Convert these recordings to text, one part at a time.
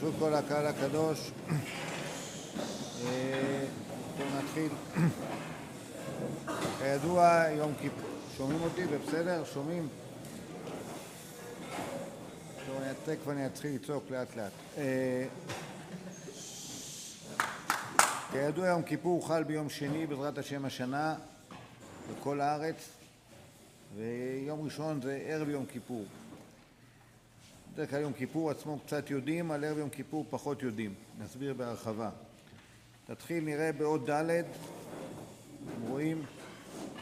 ברשות כל הקהל הקדוש, אה, בואו נתחיל. כידוע, יום כיפור. שומעים אותי? בסדר? שומעים? טוב, אני תכף אני אתחיל לצעוק לאט לאט. אה, כידוע, יום כיפור חל ביום שני, בעזרת השם השנה, בכל הארץ, ויום ראשון זה ערב יום כיפור. בדרך כלל יום כיפור עצמו קצת יודעים, על ערב יום כיפור פחות יודעים. נסביר בהרחבה. תתחיל נראה באות ד', אתם רואים?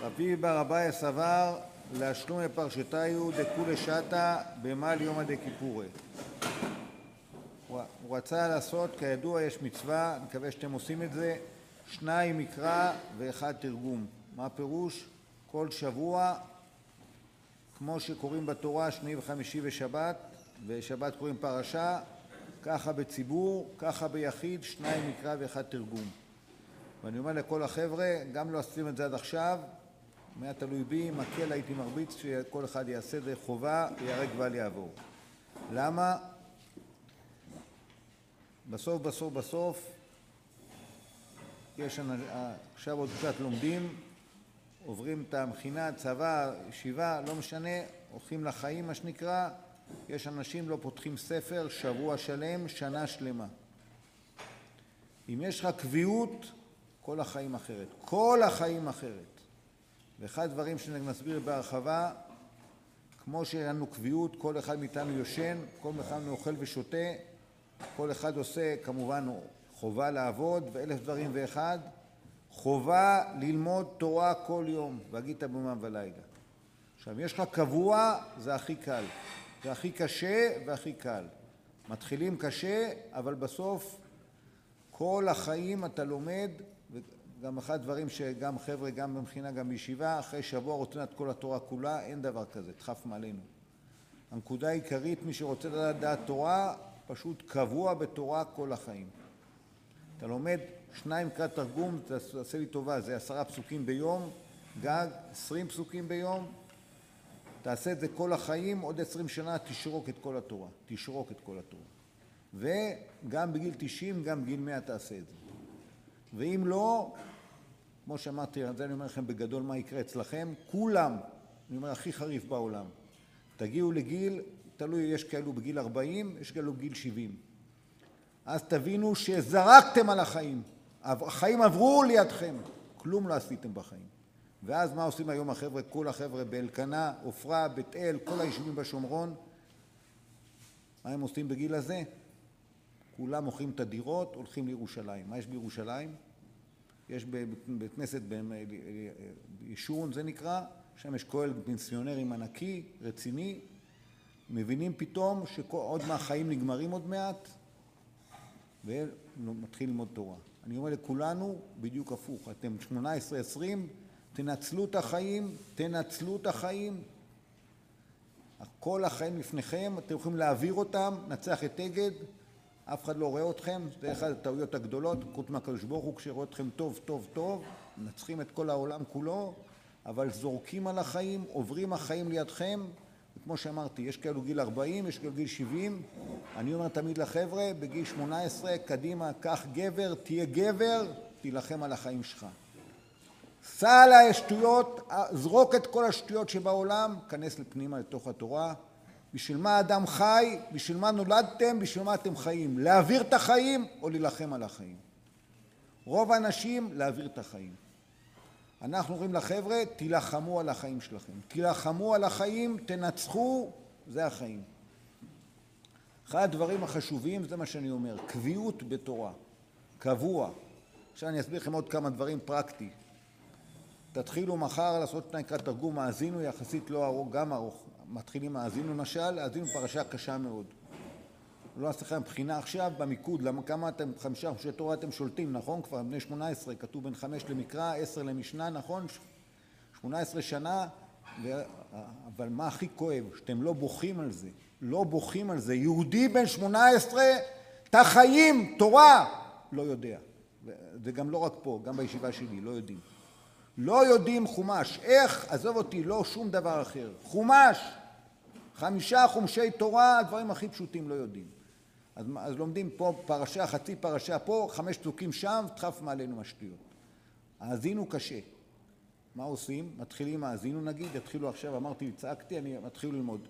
רבי בר אביי סבר להשלום בפרשתיו דכולי שתא במל יומא דכיפורי. הוא רצה לעשות, כידוע יש מצווה, אני מקווה שאתם עושים את זה, שניים מקרא ואחד תרגום. מה הפירוש? כל שבוע, כמו שקוראים בתורה שני וחמישי ושבת, ושבת קוראים פרשה, ככה בציבור, ככה ביחיד, שניים מקרא ואחד תרגום. ואני אומר לכל החבר'ה, גם לא עשיתם את זה עד עכשיו, אם היה תלוי בי, מקל הייתי מרביץ שכל אחד יעשה את זה חובה, ויהרג ואל יעבור. למה? בסוף בסוף בסוף יש עכשיו עוד קצת לומדים, עוברים את המכינה, צבא, ישיבה, לא משנה, הולכים לחיים מה שנקרא, יש אנשים לא פותחים ספר שבוע שלם, שנה שלמה. אם יש לך קביעות, כל החיים אחרת. כל החיים אחרת. ואחד הדברים שנסביר בהרחבה, כמו שאין לנו קביעות, כל אחד מאיתנו יושן, כל אחד אוכל ושותה, כל אחד עושה כמובן חובה לעבוד ואלף דברים ואחד, חובה ללמוד תורה כל יום, והגית ביומם ולילה. עכשיו, יש לך קבוע, זה הכי קל. זה הכי קשה והכי קל. מתחילים קשה, אבל בסוף כל החיים אתה לומד, וגם אחד הדברים שגם חבר'ה, גם במכינה, גם בישיבה, אחרי שבוע רוצים לדעת כל התורה כולה, אין דבר כזה, דחף מעלינו. הנקודה העיקרית, מי שרוצה לדעת דעת תורה, פשוט קבוע בתורה כל החיים. אתה לומד שניים קראת תרגום, תעשה לי טובה, זה עשרה פסוקים ביום, גג, עשרים פסוקים ביום, תעשה את זה כל החיים, עוד עשרים שנה תשרוק את כל התורה, תשרוק את כל התורה. וגם בגיל תשעים, גם בגיל מאה תעשה את זה. ואם לא, כמו שאמרתי, זה אני אומר לכם בגדול מה יקרה אצלכם, כולם, אני אומר הכי חריף בעולם, תגיעו לגיל, תלוי, יש כאלו בגיל ארבעים, יש כאלו בגיל שבעים. אז תבינו שזרקתם על החיים, החיים עברו לידכם, כלום לא עשיתם בחיים. ואז מה עושים היום החבר'ה, כל החבר'ה באלקנה, עופרה, בית אל, כל היישובים בשומרון? מה הם עושים בגיל הזה? כולם מוכרים את הדירות, הולכים לירושלים. מה יש בירושלים? יש בית כנסת בישורון זה נקרא, שם יש כהל פנסיונרים ענקי, רציני, מבינים פתאום שעוד מהחיים נגמרים עוד מעט ומתחיל ללמוד תורה. אני אומר לכולנו בדיוק הפוך, אתם 18-20 תנצלו את החיים, תנצלו את החיים. כל החיים לפניכם, אתם יכולים להעביר אותם, נצח את אגד, אף אחד לא רואה אתכם, זה אחת הטעויות הגדולות, חוץ מהקדוש ברוך הוא, כשרואה אתכם טוב טוב טוב, מנצחים את כל העולם כולו, אבל זורקים על החיים, עוברים החיים לידכם, וכמו שאמרתי, יש כאלו גיל 40, יש כאלו גיל 70, אני אומר תמיד לחבר'ה, בגיל 18, קדימה, קח גבר, תהיה גבר, תילחם על החיים שלך. סע על השטויות, זרוק את כל השטויות שבעולם, כנס לפנימה לתוך התורה. בשביל מה אדם חי? בשביל מה נולדתם? בשביל מה אתם חיים? להעביר את החיים או להילחם על החיים? רוב האנשים להעביר את החיים. אנחנו אומרים לחבר'ה, תילחמו על החיים שלכם. תילחמו על החיים, תנצחו, זה החיים. אחד הדברים החשובים, זה מה שאני אומר, קביעות בתורה, קבוע. עכשיו אני אסביר לכם עוד כמה דברים פרקטיים. תתחילו מחר לעשות נקרא תרגום האזינו, יחסית לא ארוך, גם ארוך. מתחילים האזינו למשל, האזינו פרשה קשה מאוד. לא עשיתי לכם בחינה עכשיו במיקוד, למה כמה אתם, חמישה חושי תורה אתם שולטים, נכון? כבר בני שמונה עשרה, כתוב בין חמש למקרא, עשר למשנה, נכון? שמונה עשרה שנה, ו... אבל מה הכי כואב? שאתם לא בוכים על זה. לא בוכים על זה. יהודי בן שמונה עשרה, את החיים, תורה, לא יודע. זה גם לא רק פה, גם בישיבה שלי, לא יודעים. לא יודעים חומש. איך? עזוב אותי, לא שום דבר אחר. חומש. חמישה חומשי תורה, הדברים הכי פשוטים לא יודעים. אז, אז לומדים פה פרשה, חצי פרשה פה, חמש פסוקים שם, דחף מעלינו מהשטויות. האזינו קשה. מה עושים? מתחילים האזינו נגיד, יתחילו עכשיו, אמרתי, צעקתי, אני מתחיל ללמוד.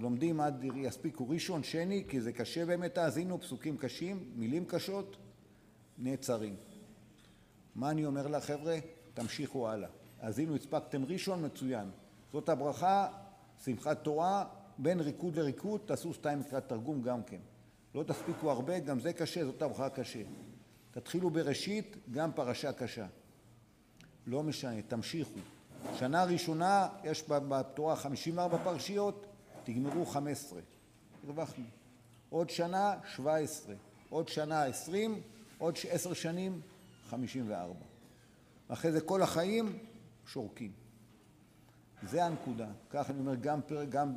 לומדים עד יספיקו ראשון, שני, כי זה קשה באמת, האזינו, פסוקים קשים, מילים קשות, נעצרים. מה אני אומר לחבר'ה? תמשיכו הלאה. האזינו, הספקתם ראשון, מצוין. זאת הברכה, שמחת תורה, בין ריקוד לריקוד, תעשו שתיים לקראת תרגום גם כן. לא תספיקו הרבה, גם זה קשה, זאת הברכה קשה. תתחילו בראשית, גם פרשה קשה. לא משנה, תמשיכו. שנה ראשונה, יש בתורה 54 פרשיות, תגמרו 15. הרווחנו. עוד שנה, 17. עוד שנה, 20. עוד עשר שנים, 54. ואחרי זה כל החיים שורקים. זה הנקודה. כך אני אומר גם, פרק, גם,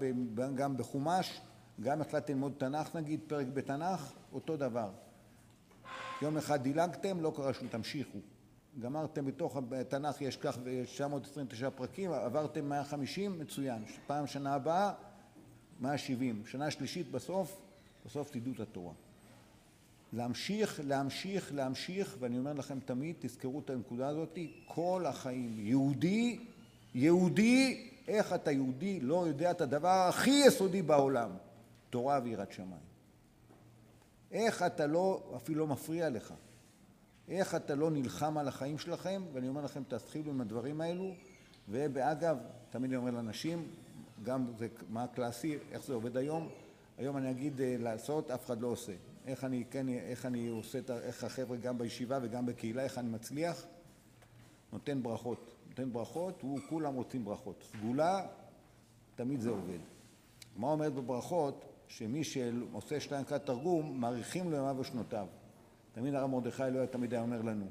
גם בחומש, גם החלטתם ללמוד תנ"ך נגיד, פרק בתנ"ך, אותו דבר. יום אחד דילגתם, לא קרה שום, תמשיכו. גמרתם בתוך התנ"ך, יש כך 929 פרקים, עברתם 150, מצוין. פעם שנה הבאה, 170. שנה שלישית בסוף, בסוף תדעו את התורה. להמשיך, להמשיך, להמשיך, ואני אומר לכם תמיד, תזכרו את הנקודה הזאת, כל החיים. יהודי, יהודי, איך אתה יהודי לא יודע את הדבר הכי יסודי בעולם, תורה ויראת שמיים. איך אתה לא, אפילו לא מפריע לך, איך אתה לא נלחם על החיים שלכם, ואני אומר לכם, תתחילו עם הדברים האלו, ובאגב, תמיד אני אומר לאנשים, גם זה מה הקלאסי, איך זה עובד היום, היום אני אגיד אה, לעשות, אף אחד לא עושה. איך אני, כן, איך אני עושה, איך החבר'ה גם בישיבה וגם בקהילה, איך אני מצליח? נותן ברכות. נותן ברכות, הוא, כולם רוצים ברכות. סגולה, תמיד זה עובד. מה אומרת בברכות? שמי שעושה שתיים קראת תרגום, מאריכים לו ימיו ושנותיו. תמיד הרב מרדכי לא היה תמיד היה אומר לנו.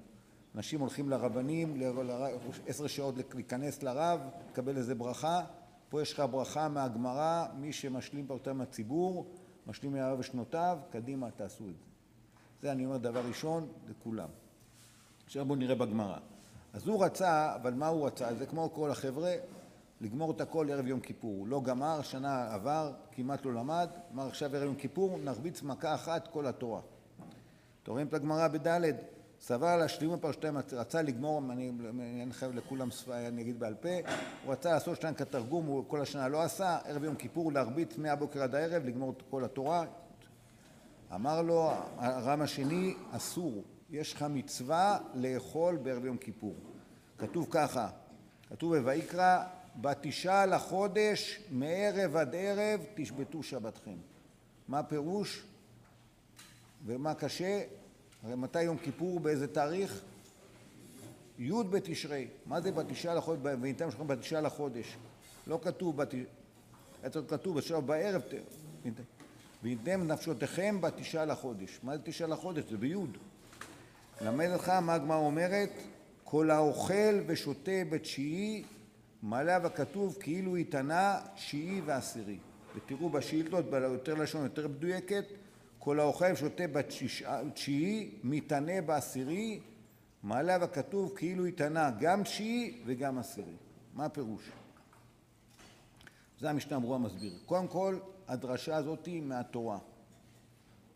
אנשים הולכים לרבנים, עשר שעות להיכנס לרב, לקבל איזה ברכה. פה יש לך ברכה מהגמרא, מי שמשלים יותר מהציבור, משלים מימיו ושנותיו, קדימה תעשו את זה. זה אני אומר דבר ראשון לכולם. עכשיו בואו נראה בגמרא. אז הוא רצה, אבל מה הוא רצה? זה כמו כל החבר'ה, לגמור את הכל ערב יום כיפור. הוא לא גמר, שנה עבר, כמעט לא למד, אמר עכשיו ערב יום כיפור, נרביץ מכה אחת כל התורה. אתם רואים את הגמרא בד' סבר להשלים בפרשתיים, רצה לגמור, אני אין חייב לכולם, אני אגיד בעל פה, הוא רצה לעשות שתיים כתרגום, הוא כל השנה לא עשה, ערב יום כיפור להרביץ מהבוקר עד הערב, לגמור את כל התורה. אמר לו הרם השני, אסור, יש לך מצווה לאכול בערב יום כיפור. כתוב ככה, כתוב בויקרא, בתשעה לחודש מערב עד ערב תשבתו שבתכם. מה פירוש ומה קשה? הרי מתי יום כיפור? באיזה תאריך? י' בתשרי. מה זה בתשעה לחודש? וניתן לכם בתשעה לחודש. לא כתוב, בת... כתוב בשעה בערב, וייתן נפשותיכם בתשעה לחודש. מה זה תשעה לחודש? זה בי'. למד לך מה הגמרא אומרת? כל האוכל ושותה בתשיעי מלא וכתוב כאילו התענה תשיעי ועשירי. ותראו בשאילתות, ביותר לשון יותר מדויקת, כל האוכל ושותה בתשיעי מתענה בעשירי מעלה וכתוב כאילו התענה גם תשיעי וגם עשירי. מה הפירוש? זה המשנה ברורה מסביר. קודם כל, הדרשה הזאת היא מהתורה.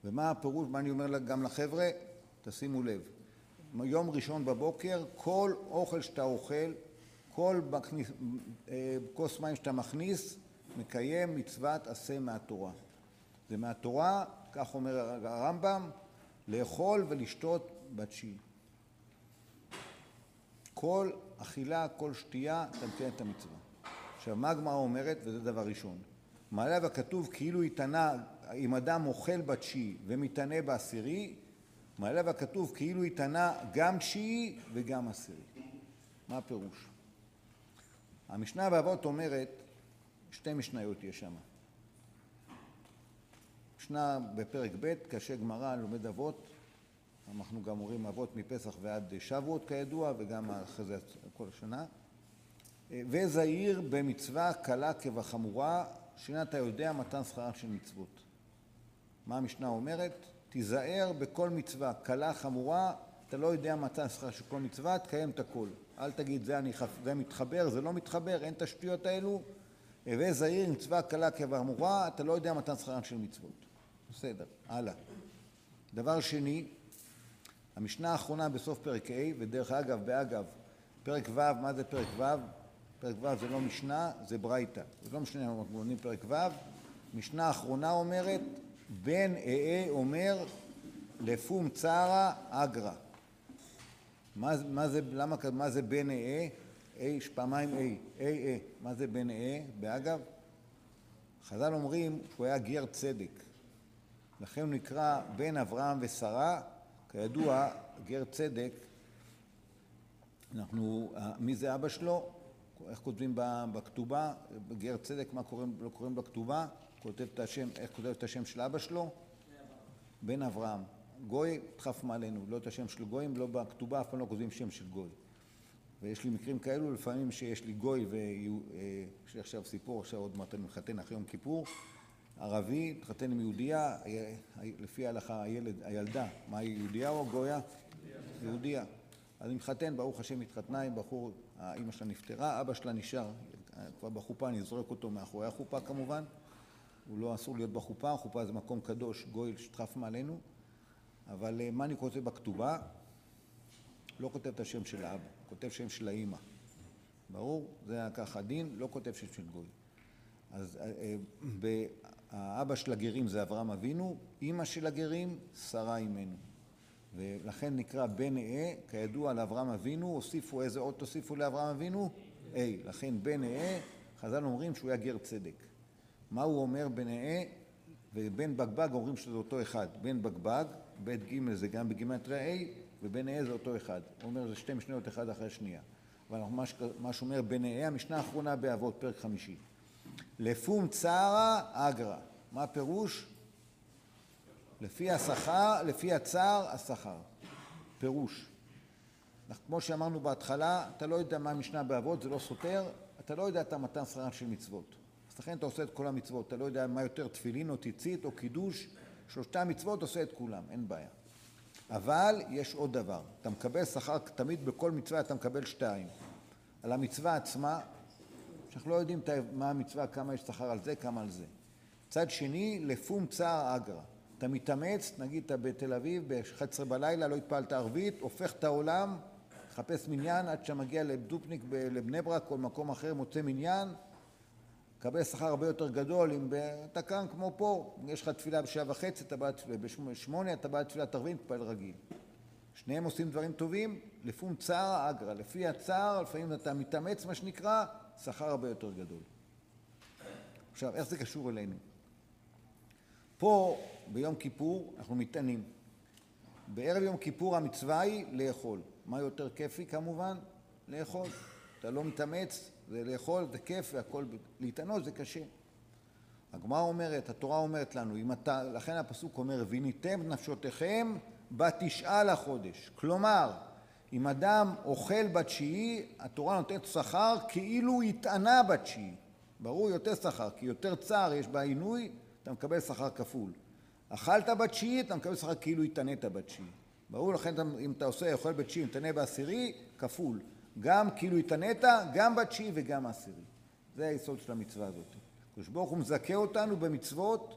ומה הפירוש, מה אני אומר גם לחבר'ה? תשימו לב. יום ראשון בבוקר, כל אוכל שאתה אוכל, כל מכניס, אה, כוס מים שאתה מכניס, מקיים מצוות עשה מהתורה. זה מהתורה, כך אומר הרמב"ם, לאכול ולשתות בתשיעי. כל אכילה, כל שתייה, מקיים את המצווה. עכשיו, מה הגמרא אומרת, וזה דבר ראשון? מעלה וכתוב כאילו התענה, אם אדם אוכל בתשיעי ומתענה בעשירי, מעלה וכתוב כאילו התענה גם תשיעי וגם עשירי. מה הפירוש? המשנה באבות אומרת, שתי משניות יש שם. משנה בפרק ב', קשה גמרא, לומד אבות, אנחנו גם אומרים אבות מפסח ועד שבועות כידוע, וגם אחרי זה כל השנה. וזהיר במצווה קלה כבחמורה, שאין אתה יודע מתן שכרם של מצוות. מה המשנה אומרת? תיזהר בכל מצווה, קלה, חמורה, אתה לא יודע מתן שכר של כל מצווה, תקיים את הכל. אל תגיד זה, אני, זה מתחבר, זה לא מתחבר, אין את השטויות האלו. הווה זהיר מצווה קלה כבחמורה, אתה לא יודע מתן שכרם של מצוות. בסדר, הלאה. דבר שני, המשנה האחרונה בסוף פרק ה', ודרך אגב, באגב, פרק ו', מה זה פרק ו'? פרק ו' זה לא משנה, זה ברייתא. זה לא משנה אם אנחנו לומדים פרק ו', משנה האחרונה אומרת, בן אה אומר לפום צערא אגרא. מה, מה זה, למה, מה זה בן אה? אה, פעמיים אה, אה, אה. מה זה בן אה? באגב? חז"ל אומרים שהוא היה גר צדק. לכן הוא נקרא בן אברהם ושרה, כידוע, גר צדק, אנחנו, מי זה אבא שלו? איך כותבים בכתובה? גר צדק, מה קוראים, לא קוראים בכתובה? כותב את השם, איך כותב את השם של אבא שלו? בן אברהם. גוי, דחף מעלינו, לא את השם של גויים, לא בכתובה, אף פעם לא כותבים שם של גוי. ויש לי מקרים כאלו, לפעמים שיש לי גוי ויש לי עכשיו סיפור, עכשיו עוד מעט אני מתחתן אחרי יום כיפור, ערבי, מתחתן עם יהודייה, לפי ההלכה הילד, הילדה, מה היא יהודייה או גויה? יהודייה. אז אני מתחתן, ברוך השם התחתנה עם בחור, האימא שלה נפטרה, אבא שלה נשאר כבר בחופה, אני זורק אותו מאחורי החופה כמובן, הוא לא אסור להיות בחופה, החופה זה מקום קדוש, גוי שדחף מעלינו, אבל מה אני כותב בכתובה? לא כותב את השם של האבא, כותב שם של האימא. ברור? זה היה ככה דין, לא כותב שם של גוי. אז האבא של הגרים זה אברהם אבינו, אימא של הגרים, שרה אימנו. ולכן נקרא בן אה, כידוע לאברהם אבינו, הוסיפו איזה עוד תוסיפו לאברהם אבינו? אה, לכן בן אה, חז"ל אומרים שהוא היה גר צדק. מה הוא אומר בן אה? ובן בגבג אומרים שזה אותו אחד. בן בגבג, בית ג' זה גם בגימטריה A, ובן אה זה אותו אחד. הוא אומר זה שתי משניות אחד אחרי השנייה. אבל מה שאומר בן אה, המשנה האחרונה באבות, פרק חמישי. לפום צערא אגרא. מה הפירוש? לפי השכר, לפי הצער, השכר. פירוש. כמו שאמרנו בהתחלה, אתה לא יודע מה המשנה באבות, זה לא סותר, אתה לא יודע את המתן שכרם של מצוות. אז לכן אתה עושה את כל המצוות, אתה לא יודע מה יותר תפילין או ציצית או קידוש, שלושתה מצוות עושה את כולם, אין בעיה. אבל יש עוד דבר, אתה מקבל שכר, תמיד בכל מצווה אתה מקבל שתיים. על המצווה עצמה, שאנחנו לא יודעים מה המצווה, כמה יש שכר על זה, כמה על זה. צד שני, לפום צער אגרא. אתה מתאמץ, נגיד אתה בתל אביב, ב-11 בלילה, לא התפעלת ערבית, הופך את העולם, מחפש מניין עד שאתה מגיע לדופניק, לבני ברק או למקום אחר, מוצא מניין, מקבל שכר הרבה יותר גדול, אם אתה כאן כמו פה, יש לך תפילה בשעה וחצי, אתה בא בשמונה, אתה בא לתפילת ערבים, תפעל רגיל. שניהם עושים דברים טובים, לפום צער אגרא. לפי הצער, לפעמים אתה מתאמץ, מה שנקרא, שכר הרבה יותר גדול. עכשיו, איך זה קשור אלינו? פה, ביום כיפור, אנחנו מתענים. בערב יום כיפור המצווה היא לאכול. מה יותר כיפי כמובן? לאכול. אתה לא מתאמץ, זה לאכול, זה כיף והכל, להתענות זה קשה. הגמרא אומרת, התורה אומרת לנו, אם אתה, לכן הפסוק אומר, ויניתם נפשותיכם בתשעה לחודש. כלומר, אם אדם אוכל בתשיעי, התורה נותנת שכר כאילו התענה בתשיעי. ברור יותר שכר, כי יותר צער יש בעינוי, אתה מקבל שכר כפול. אכלת בתשיעי, אתה מקבל שכר כאילו התענית בתשיעי. ברור לכן אם אתה עושה, אוכל בתשיעי, מתענה בעשירי, כפול. גם כאילו התענית, גם בתשיעי וגם בעשירי. זה היסוד של המצווה הזאת. הקדוש ברוך הוא מזכה אותנו במצוות,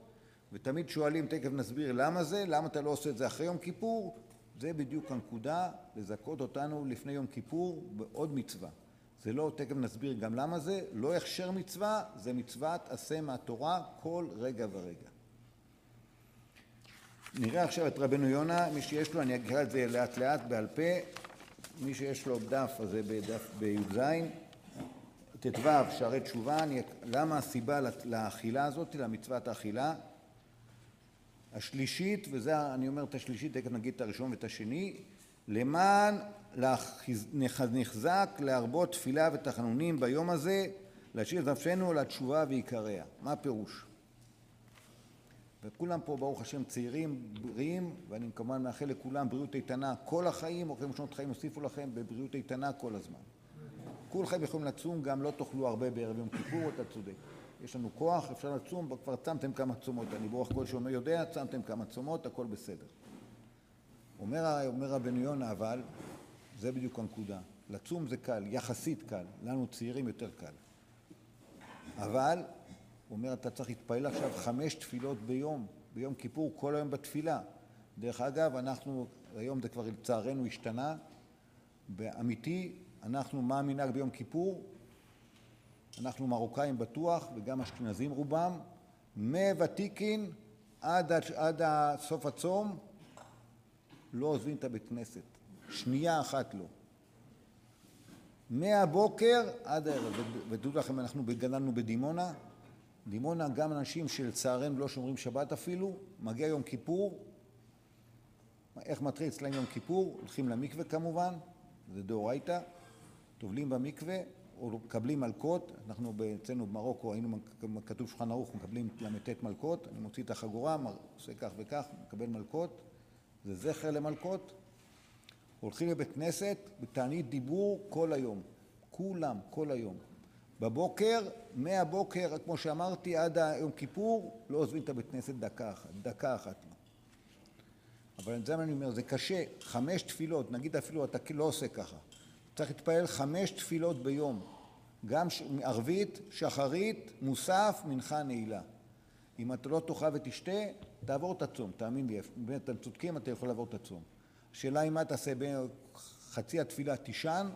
ותמיד שואלים, תכף נסביר למה זה, למה אתה לא עושה את זה אחרי יום כיפור, זה בדיוק הנקודה, לזכות אותנו לפני יום כיפור בעוד מצווה. זה לא, תכף נסביר גם למה זה, לא הכשר מצווה, זה מצוות עשה מהתורה כל רגע ורגע. נראה עכשיו את רבנו יונה, מי שיש לו, אני אקרא את זה לאט לאט בעל פה, מי שיש לו דף, אז זה בדף בי"ז, ט"ו, שערי תשובה, אני, למה הסיבה לאכילה הזאת, למצוות האכילה? השלישית, וזה, אני אומר את השלישית, תכף נגיד את הראשון ואת השני, למען נחזק להרבות תפילה ותחנונים ביום הזה, להשאיר את נפשנו לתשובה ועיקריה. מה הפירוש? וכולם פה ברוך השם צעירים, בריאים, ואני כמובן מאחל לכולם בריאות איתנה כל החיים, אורחים שנות חיים הוסיפו לכם בבריאות איתנה כל הזמן. כולכם יכולים לצום, גם לא תאכלו הרבה בערב יום כיפור, אתה צודק. יש לנו כוח, אפשר לצום, כבר צמתם כמה צומות. אני ברוח כל שאומר יודע, צמתם כמה צומות, הכל בסדר. אומר, אומר רבנו יונה, אבל, זה בדיוק הנקודה. לצום זה קל, יחסית קל. לנו צעירים יותר קל. אבל, הוא אומר, אתה צריך להתפעל עכשיו חמש תפילות ביום. ביום כיפור כל היום בתפילה. דרך אגב, אנחנו, היום זה כבר לצערנו השתנה, באמיתי, אנחנו, מה המנהג ביום כיפור? אנחנו מרוקאים בטוח, וגם אשכנזים רובם, מוותיקין עד, עד סוף הצום, לא עוזבים את הבית כנסת. שנייה אחת לא. מהבוקר עד הערב, ותדעו לכם, אנחנו גדלנו בדימונה, דימונה גם אנשים שלצערנו לא שומרים שבת אפילו, מגיע יום כיפור, איך מתחיל אצלם יום כיפור? הולכים למקווה כמובן, זה דאורייתא, טובלים במקווה מקבלים מלקות, אנחנו אצלנו במרוקו היינו, כתוב שולחן ערוך, מקבלים ל"ט מלקות, אני מוציא את החגורה, עושה כך וכך, מקבל מלקות, זה זכר למלקות, הולכים לבית כנסת בתענית דיבור כל היום, כולם, כל היום. בבוקר, מהבוקר, כמו שאמרתי, עד יום כיפור, לא עוזבים את הבית כנסת דקה אחת, דקה אחת. אבל זה אני אומר, זה קשה, חמש תפילות, נגיד אפילו אתה לא עושה ככה, צריך להתפלל חמש תפילות ביום, גם ערבית, שחרית, מוסף, מנחה, נעילה. אם אתה לא תאכל ותשתה, תעבור את הצום, תאמין לי, באמת אתם צודקים, אתה יכול לעבור את הצום. השאלה היא מה תעשה בחצי התפילה תישן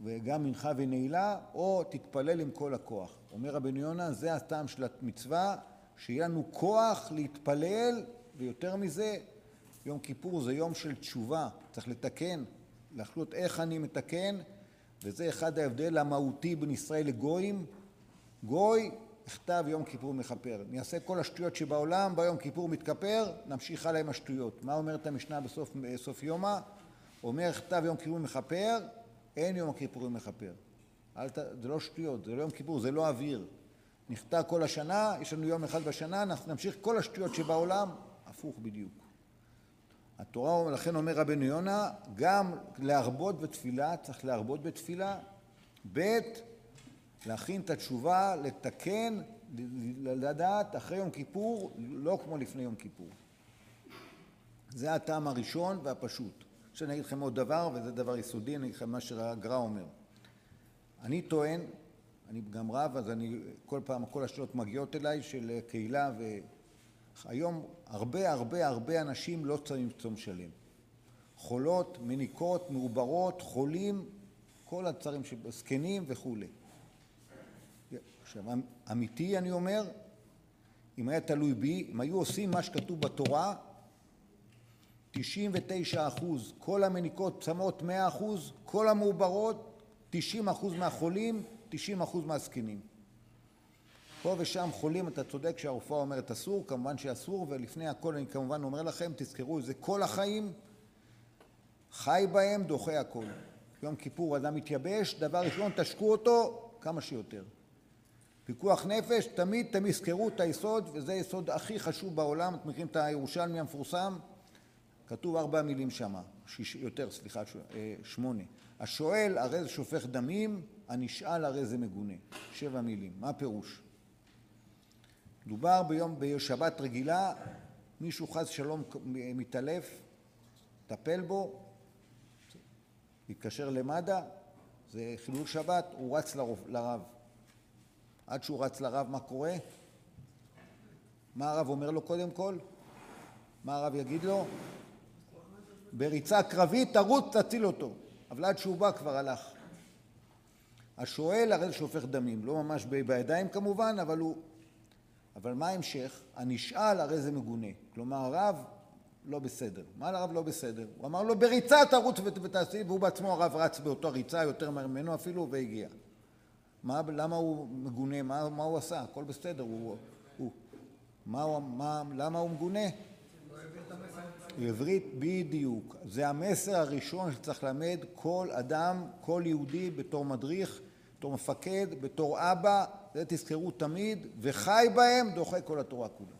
וגם מנחה ונעילה, או תתפלל עם כל הכוח. אומר רבנו יונה, זה הטעם של המצווה, שיהיה לנו כוח להתפלל, ויותר מזה, יום כיפור זה יום של תשובה, צריך לתקן, להחליט איך אני מתקן, וזה אחד ההבדל המהותי בין ישראל לגויים. גוי, נכתב יום כיפור מכפר. נעשה כל השטויות שבעולם, ביום כיפור מתכפר, נמשיך הלאה עם השטויות. מה אומרת המשנה בסוף, בסוף יומא? אומר כתב יום כיפור מכפר, אין יום הכיפורים מכפר. ת... זה לא שטויות, זה לא יום כיפור, זה לא אוויר. נכתב כל השנה, יש לנו יום אחד בשנה, נמשיך כל השטויות שבעולם, הפוך בדיוק. התורה, לכן אומר רבנו יונה, גם להרבות בתפילה, צריך להרבות בתפילה. ב', להכין את התשובה, לתקן, לדעת אחרי יום כיפור, לא כמו לפני יום כיפור. זה הטעם הראשון והפשוט. עכשיו אני אגיד לכם עוד דבר, וזה דבר יסודי, אני אגיד לכם מה שהגר"א אומר. אני טוען, אני גם רב, אז אני כל פעם, כל השאלות מגיעות אליי של קהילה, והיום הרבה הרבה הרבה אנשים לא צמים צום שלם. חולות, מניקות, מעוברות, חולים, כל הצרים, זקנים וכולי. עכשיו, אמיתי אני אומר, אם היה תלוי בי, אם היו עושים מה שכתוב בתורה, 99 אחוז, כל המניקות צמות 100 אחוז, כל המעוברות, 90 אחוז מהחולים, 90 אחוז מהזקנים. פה ושם חולים, אתה צודק שהרופאה אומרת אסור, כמובן שאסור, ולפני הכל אני כמובן אומר לכם, תזכרו זה כל החיים, חי בהם, דוחה הכל. יום כיפור אדם מתייבש, דבר ראשון, תשקו אותו כמה שיותר. פיקוח נפש, תמיד תמיד זכרו את היסוד, וזה היסוד הכי חשוב בעולם, אתם מכירים את הירושלמי המפורסם? כתוב ארבע מילים שיש, יותר, סליחה, אה, שמונה. השואל הרי זה שופך דמים, הנשאל הרי זה מגונה. שבע מילים. מה הפירוש? דובר ביום, בשבת רגילה, מישהו חס שלום מתעלף, טפל בו, התקשר למד"א, זה חילול שבת, הוא רץ לרוב, לרב. עד שהוא רץ לרב, מה קורה? מה הרב אומר לו קודם כל? מה הרב יגיד לו? בריצה קרבית תרוץ תציל אותו. אבל עד שהוא בא כבר הלך. השואל הרי שופך דמים, לא ממש בידיים כמובן, אבל הוא... אבל מה ההמשך? הנשאל הרי זה מגונה. כלומר הרב לא בסדר. מה לרב לא בסדר? הוא אמר לו בריצה תרוץ ותעשי, והוא בעצמו הרב רץ באותו ריצה יותר ממנו אפילו והגיע. מה, למה הוא מגונה? מה, מה הוא עשה? הכל בסדר. הוא, הוא, מה, מה, למה הוא מגונה? עברית בדיוק. זה המסר הראשון שצריך ללמד כל אדם, כל יהודי בתור מדריך, בתור מפקד, בתור אבא, זה תזכרו תמיד, וחי בהם דוחה כל התורה כולה.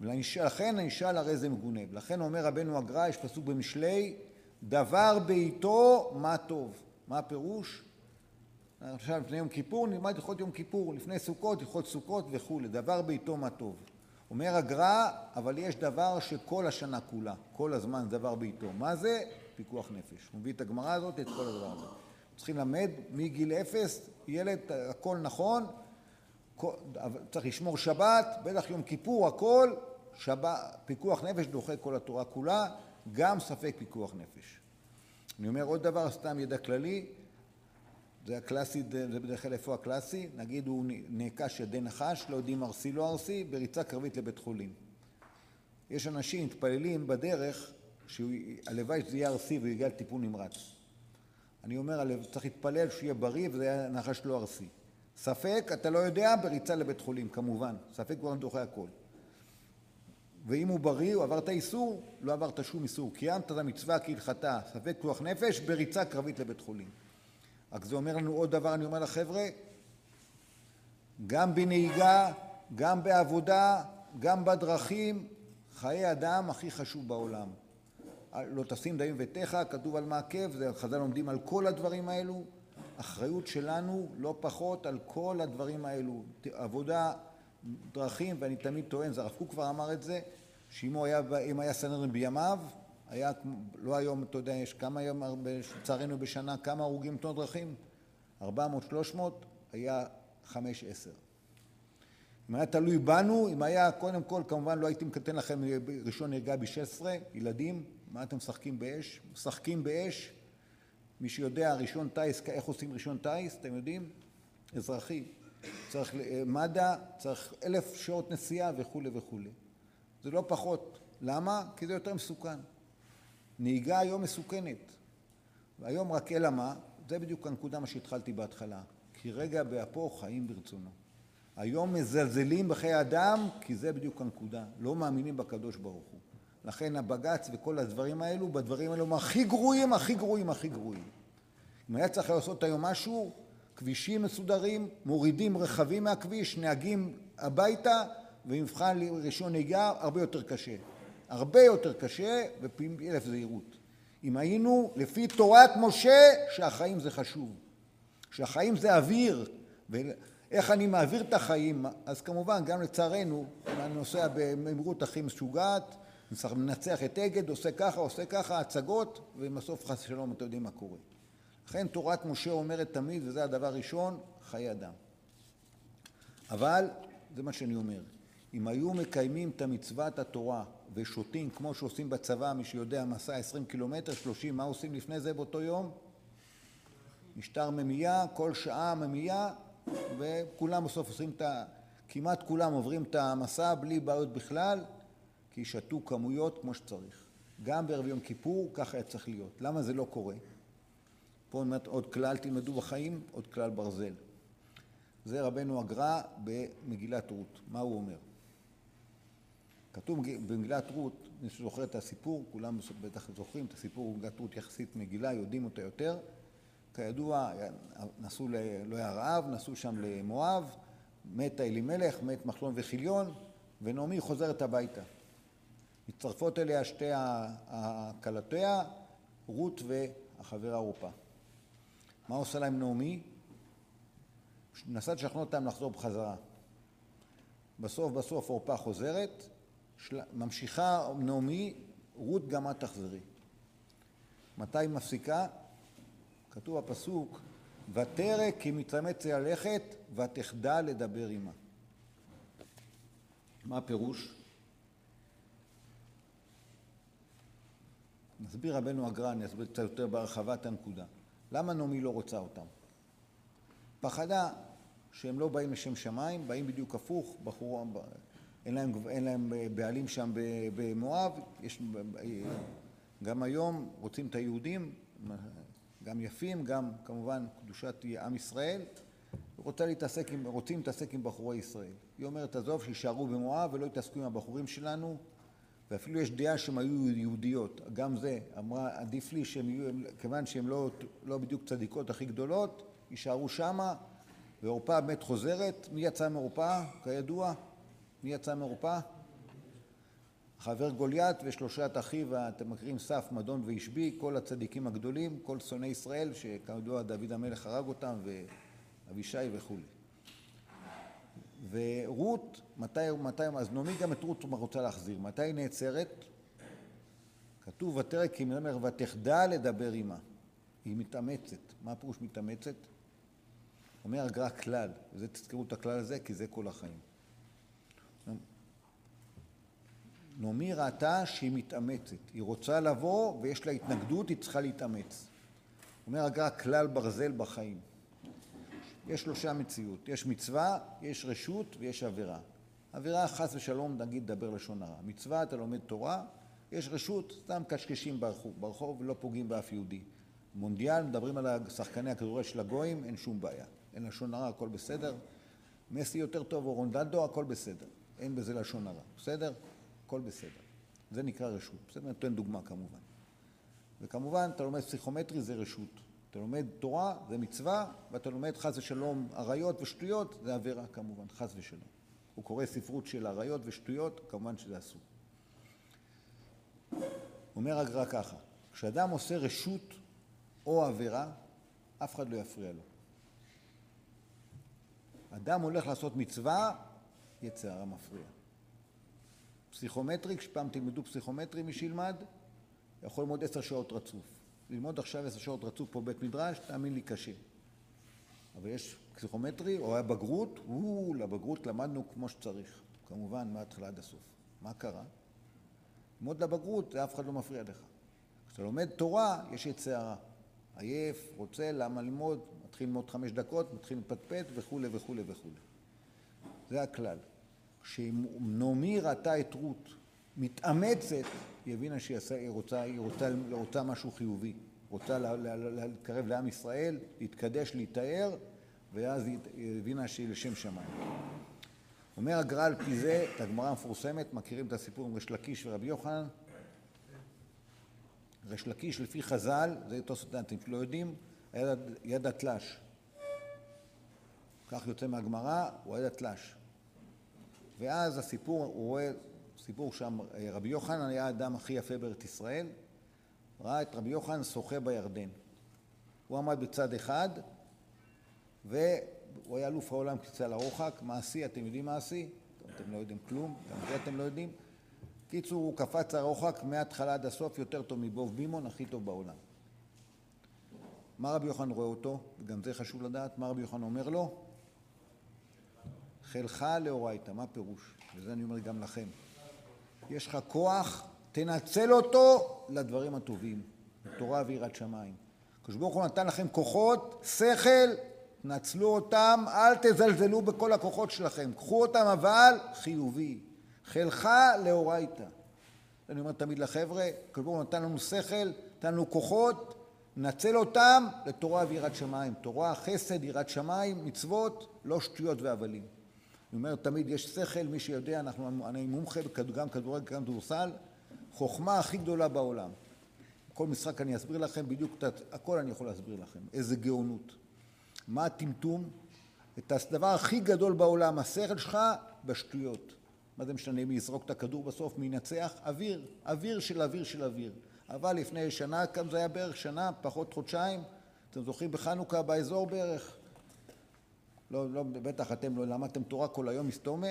ולכן הנשאל הרי זה מגונה. ולכן אומר רבנו הגר"א, יש פסוק במשלי, דבר בעיתו מה טוב. מה הפירוש? עכשיו לפני יום כיפור נלמד הלכות יום כיפור, לפני סוכות הלכות סוכות וכולי, דבר בעיתו מה טוב. אומר הגר"א, אבל יש דבר שכל השנה כולה, כל הזמן דבר בעיתו. מה זה? פיקוח נפש. הוא מביא את הגמרא הזאת, את כל הדבר הזה. צריכים ללמד מגיל אפס, ילד, הכל נכון, צריך לשמור שבת, בטח יום כיפור, הכל, שבת, פיקוח נפש דוחה כל התורה כולה, גם ספק פיקוח נפש. אני אומר עוד דבר, סתם ידע כללי, זה הקלאסי, זה בדרך כלל איפה הקלאסי, נגיד הוא נעקש ידי נחש, לא יודעים ארסי לא ארסי, בריצה קרבית לבית חולים. יש אנשים מתפללים בדרך, שהלוואי שזה יהיה ארסי והוא יגיע לטיפול נמרץ. אני אומר, צריך להתפלל שיהיה בריא וזה יהיה נחש לא ארסי. ספק, אתה לא יודע, בריצה לבית חולים, כמובן. ספק כבר דוחה הכל. ואם הוא בריא, הוא עבר את האיסור, לא עברת שום איסור. קיימת את המצווה כהלכתה, ספק פיקוח נפש, בריצה קרבית לבית חולים. רק זה אומר לנו עוד דבר, אני אומר לחבר'ה, גם בנהיגה, גם בעבודה, גם בדרכים, חיי אדם הכי חשוב בעולם. לא תשים דמים ותיך, כתוב על מעכב, חז"ל לומדים על כל הדברים האלו. אחריות שלנו לא פחות על כל הדברים האלו. עבודה, דרכים, ואני תמיד טוען, זה הרב קוק כבר אמר את זה, שאם היה, היה סנהדרין בימיו, היה, לא היום, אתה יודע, יש כמה היום, לצערנו בשנה, כמה הרוגים בתאונות דרכים? 400, 300, היה 5, 10. אם היה תלוי בנו, אם היה, קודם כל, כמובן לא הייתי מקטן לכם ראשון נהרגה ב-16, ילדים, מה אתם משחקים באש? משחקים באש. מי שיודע, ראשון טיס, איך עושים ראשון טיס, אתם יודעים? אזרחי. צריך מד"א, צריך אלף שעות נסיעה וכולי וכולי. זה לא פחות. למה? כי זה יותר מסוכן. נהיגה היום מסוכנת. והיום רק אלא מה? זה בדיוק הנקודה מה שהתחלתי בהתחלה. כי רגע באפו חיים ברצונו. היום מזלזלים בחיי אדם כי זה בדיוק הנקודה. לא מאמינים בקדוש ברוך הוא. לכן הבג"ץ וכל הדברים האלו, בדברים האלו הם הכי גרועים, הכי גרועים, הכי גרועים. אם היה צריך לעשות היום משהו, כבישים מסודרים, מורידים רכבים מהכביש, נהגים הביתה, ומבחן רישיון נהיגה הרבה יותר קשה. הרבה יותר קשה ופי אלף זהירות. אם היינו לפי תורת משה שהחיים זה חשוב, שהחיים זה אוויר, ואיך אני מעביר את החיים, אז כמובן גם לצערנו אני נוסע במהירות הכי משוגעת, מנצח את אגד, עושה ככה, עושה ככה, הצגות, ובסוף חס ושלום אתם יודעים מה קורה. לכן תורת משה אומרת תמיד, וזה הדבר הראשון, חיי אדם. אבל, זה מה שאני אומר, אם היו מקיימים את המצוות התורה ושותים כמו שעושים בצבא, מי שיודע, מסע 20 קילומטר, 30, מה עושים לפני זה באותו יום? משטר ממייה, כל שעה ממייה, וכולם בסוף עושים את ה... כמעט כולם עוברים את המסע בלי בעיות בכלל, כי שתו כמויות כמו שצריך. גם בערב יום כיפור ככה היה צריך להיות. למה זה לא קורה? פה אומרת עוד כלל תלמדו בחיים, עוד כלל ברזל. זה רבנו הגר"א במגילת רות. מה הוא אומר? כתוב במגילת רות, מי שזוכר את הסיפור, כולם בטח זוכרים את הסיפור במגילת רות יחסית מגילה, יודעים אותה יותר. כידוע, נסעו, לא היה רעב, נסעו שם למואב, מת אלימלך, מת מחלון וחיליון, ונעמי חוזרת הביתה. מצטרפות אליה שתי הכלותיה, רות והחבר ערופה. מה עושה להם נעמי? נסה לשכנע אותם לחזור בחזרה. בסוף בסוף עורפה חוזרת, של... ממשיכה נעמי, רות גם את תחזרי. מתי היא מפסיקה? כתוב בפסוק, ותרא כי מתאמץ ללכת ותחדל לדבר עמה. מה הפירוש? מסביר רבנו הגר"א, אני אסביר קצת יותר בהרחבה את הנקודה. למה נעמי לא רוצה אותם? פחדה שהם לא באים לשם שמיים, באים בדיוק הפוך, בחור, אין להם, אין להם בעלים שם במואב, יש, גם היום רוצים את היהודים, גם יפים, גם כמובן קדושת עם ישראל, רוצה להתעסק עם, רוצים להתעסק עם בחורי ישראל. היא אומרת, עזוב, שיישארו במואב ולא יתעסקו עם הבחורים שלנו, ואפילו יש דעה שהן היו יהודיות, גם זה, אמרה, עדיף לי שהם יהיו, כיוון שהן לא, לא בדיוק צדיקות הכי גדולות, יישארו שמה, ועורפה באמת חוזרת. מי יצא מעורפה, כידוע? מי יצא מעורפה? חבר גוליית ושלושת אחיו, אתם מכירים סף, מדון וישבי, כל הצדיקים הגדולים, כל שונאי ישראל, שכידוע דוד המלך הרג אותם, ואבישי וכולי. ורות, מתי, מתי, אז נעמי גם את רות רוצה להחזיר. מתי היא נעצרת? כתוב ותרא כי מדבר ותחדל לדבר עמה. היא מתאמצת. מה הפירוש מתאמצת? אומר הגר"א כלל, וזה תזכרו את הכלל הזה כי זה כל החיים. נעמי ראתה שהיא מתאמצת, היא רוצה לבוא ויש לה התנגדות, היא צריכה להתאמץ. אומר הגר"א כלל ברזל בחיים. יש שלושה מציאות, יש מצווה, יש רשות ויש עבירה. עבירה חס ושלום נגיד דבר לשון הרע. מצווה אתה לומד תורה, יש רשות, סתם קשקשים ברחוב, ברחוב ולא פוגעים באף יהודי. מונדיאל, מדברים על שחקני הכדורגל של הגויים, אין שום בעיה. אין לשון הרע, הכל בסדר. מסי יותר טוב או רונדלדו, הכל בסדר. אין בזה לשון הרע, בסדר? הכל בסדר. זה נקרא רשות. בסדר? נותן דוגמה כמובן. וכמובן, אתה לומד פסיכומטרי זה רשות. אתה לומד תורה זה מצווה, ואתה לומד חס ושלום עריות ושטויות, זה עבירה כמובן, חס ושלום. הוא קורא ספרות של עריות ושטויות, כמובן שזה אסור. אומר הגר"א ככה, כשאדם עושה רשות או עבירה, אף אחד לא יפריע לו. אדם הולך לעשות מצווה, יצא הרע מפריע. פסיכומטרי, כשפעם תלמדו פסיכומטרי, מי שילמד, יכול ללמוד עשר שעות רצוף. ללמוד עכשיו עשר שעות רצוף פה בית מדרש, תאמין לי, קשה. אבל יש פסיכומטרי, או היה בגרות, או, לבגרות למדנו כמו שצריך. כמובן, מההתחלה עד הסוף. מה קרה? ללמוד לבגרות, זה אף אחד לא מפריע לך. כשאתה לומד תורה, יש יצא הרע. עייף, רוצה, למה ללמוד, מתחיל ללמוד חמש דקות, מתחיל לפטפט וכולי וכולי וכולי. זה הכלל. כשנעמי ראתה את רות מתאמצת, היא הבינה שהיא עשה, היא רוצה, היא רוצה, רוצה משהו חיובי. רוצה להתקרב לעם ישראל, להתקדש, להתאר, ואז היא הבינה שהיא לשם שמיים. אומר הגר"א על פי זה, את הגמרא המפורסמת, מכירים את הסיפור עם ריש לקיש ורבי יוחנן? ריש לקיש לפי חז"ל, זה תוספות לא יודעים, היה יד התלש. כך יוצא מהגמרא, הוא היה התלש. ואז הסיפור, הוא רואה, סיפור שם, רבי יוחנן היה האדם הכי יפה בארץ ישראל, ראה את רבי יוחנן שוחה בירדן. הוא עמד בצד אחד, והוא היה אלוף העולם קצה לרוחק, מעשי, אתם יודעים מעשי? אתם לא יודעים כלום, גם זה אתם לא יודעים. קיצור, הוא קפץ הרוחק מההתחלה עד הסוף יותר טוב מבוב בימון, הכי טוב בעולם. מה רבי יוחנן רואה אותו? וגם זה חשוב לדעת, מה רבי יוחנן אומר לו? חילך לאורייתא, מה פירוש? וזה אני אומר גם לכם. יש לך כוח, תנצל אותו לדברים הטובים, בתורה ויראת שמיים. הקדוש ברוך הוא נתן לכם כוחות, שכל, נצלו אותם, אל תזלזלו בכל הכוחות שלכם, קחו אותם אבל חיובי. חילך לאורייתא. אני אומר תמיד לחבר'ה, הקדוש ברוך הוא נתן לנו שכל, נתן לנו כוחות, נצל אותם לתורה ויראת שמיים. תורה, חסד, יראת שמיים, מצוות, לא שטויות והבלים. אני אומר תמיד יש שכל, מי שיודע, אנחנו, אני מומחה גם כדורגל, גם כדורסל, חוכמה הכי גדולה בעולם. כל משחק אני אסביר לכם, בדיוק הכל אני יכול להסביר לכם, איזה גאונות. מה הטמטום? את הדבר הכי גדול בעולם, השכל שלך, בשטויות. מה זה משנה מי יזרוק את הכדור בסוף, מי ינצח? אוויר, אוויר של אוויר של אוויר. אבל לפני שנה, כמה זה היה בערך שנה, פחות חודשיים, אתם זוכרים בחנוכה באזור בערך? לא, לא, בטח אתם לא למדתם תורה כל היום מסתומה.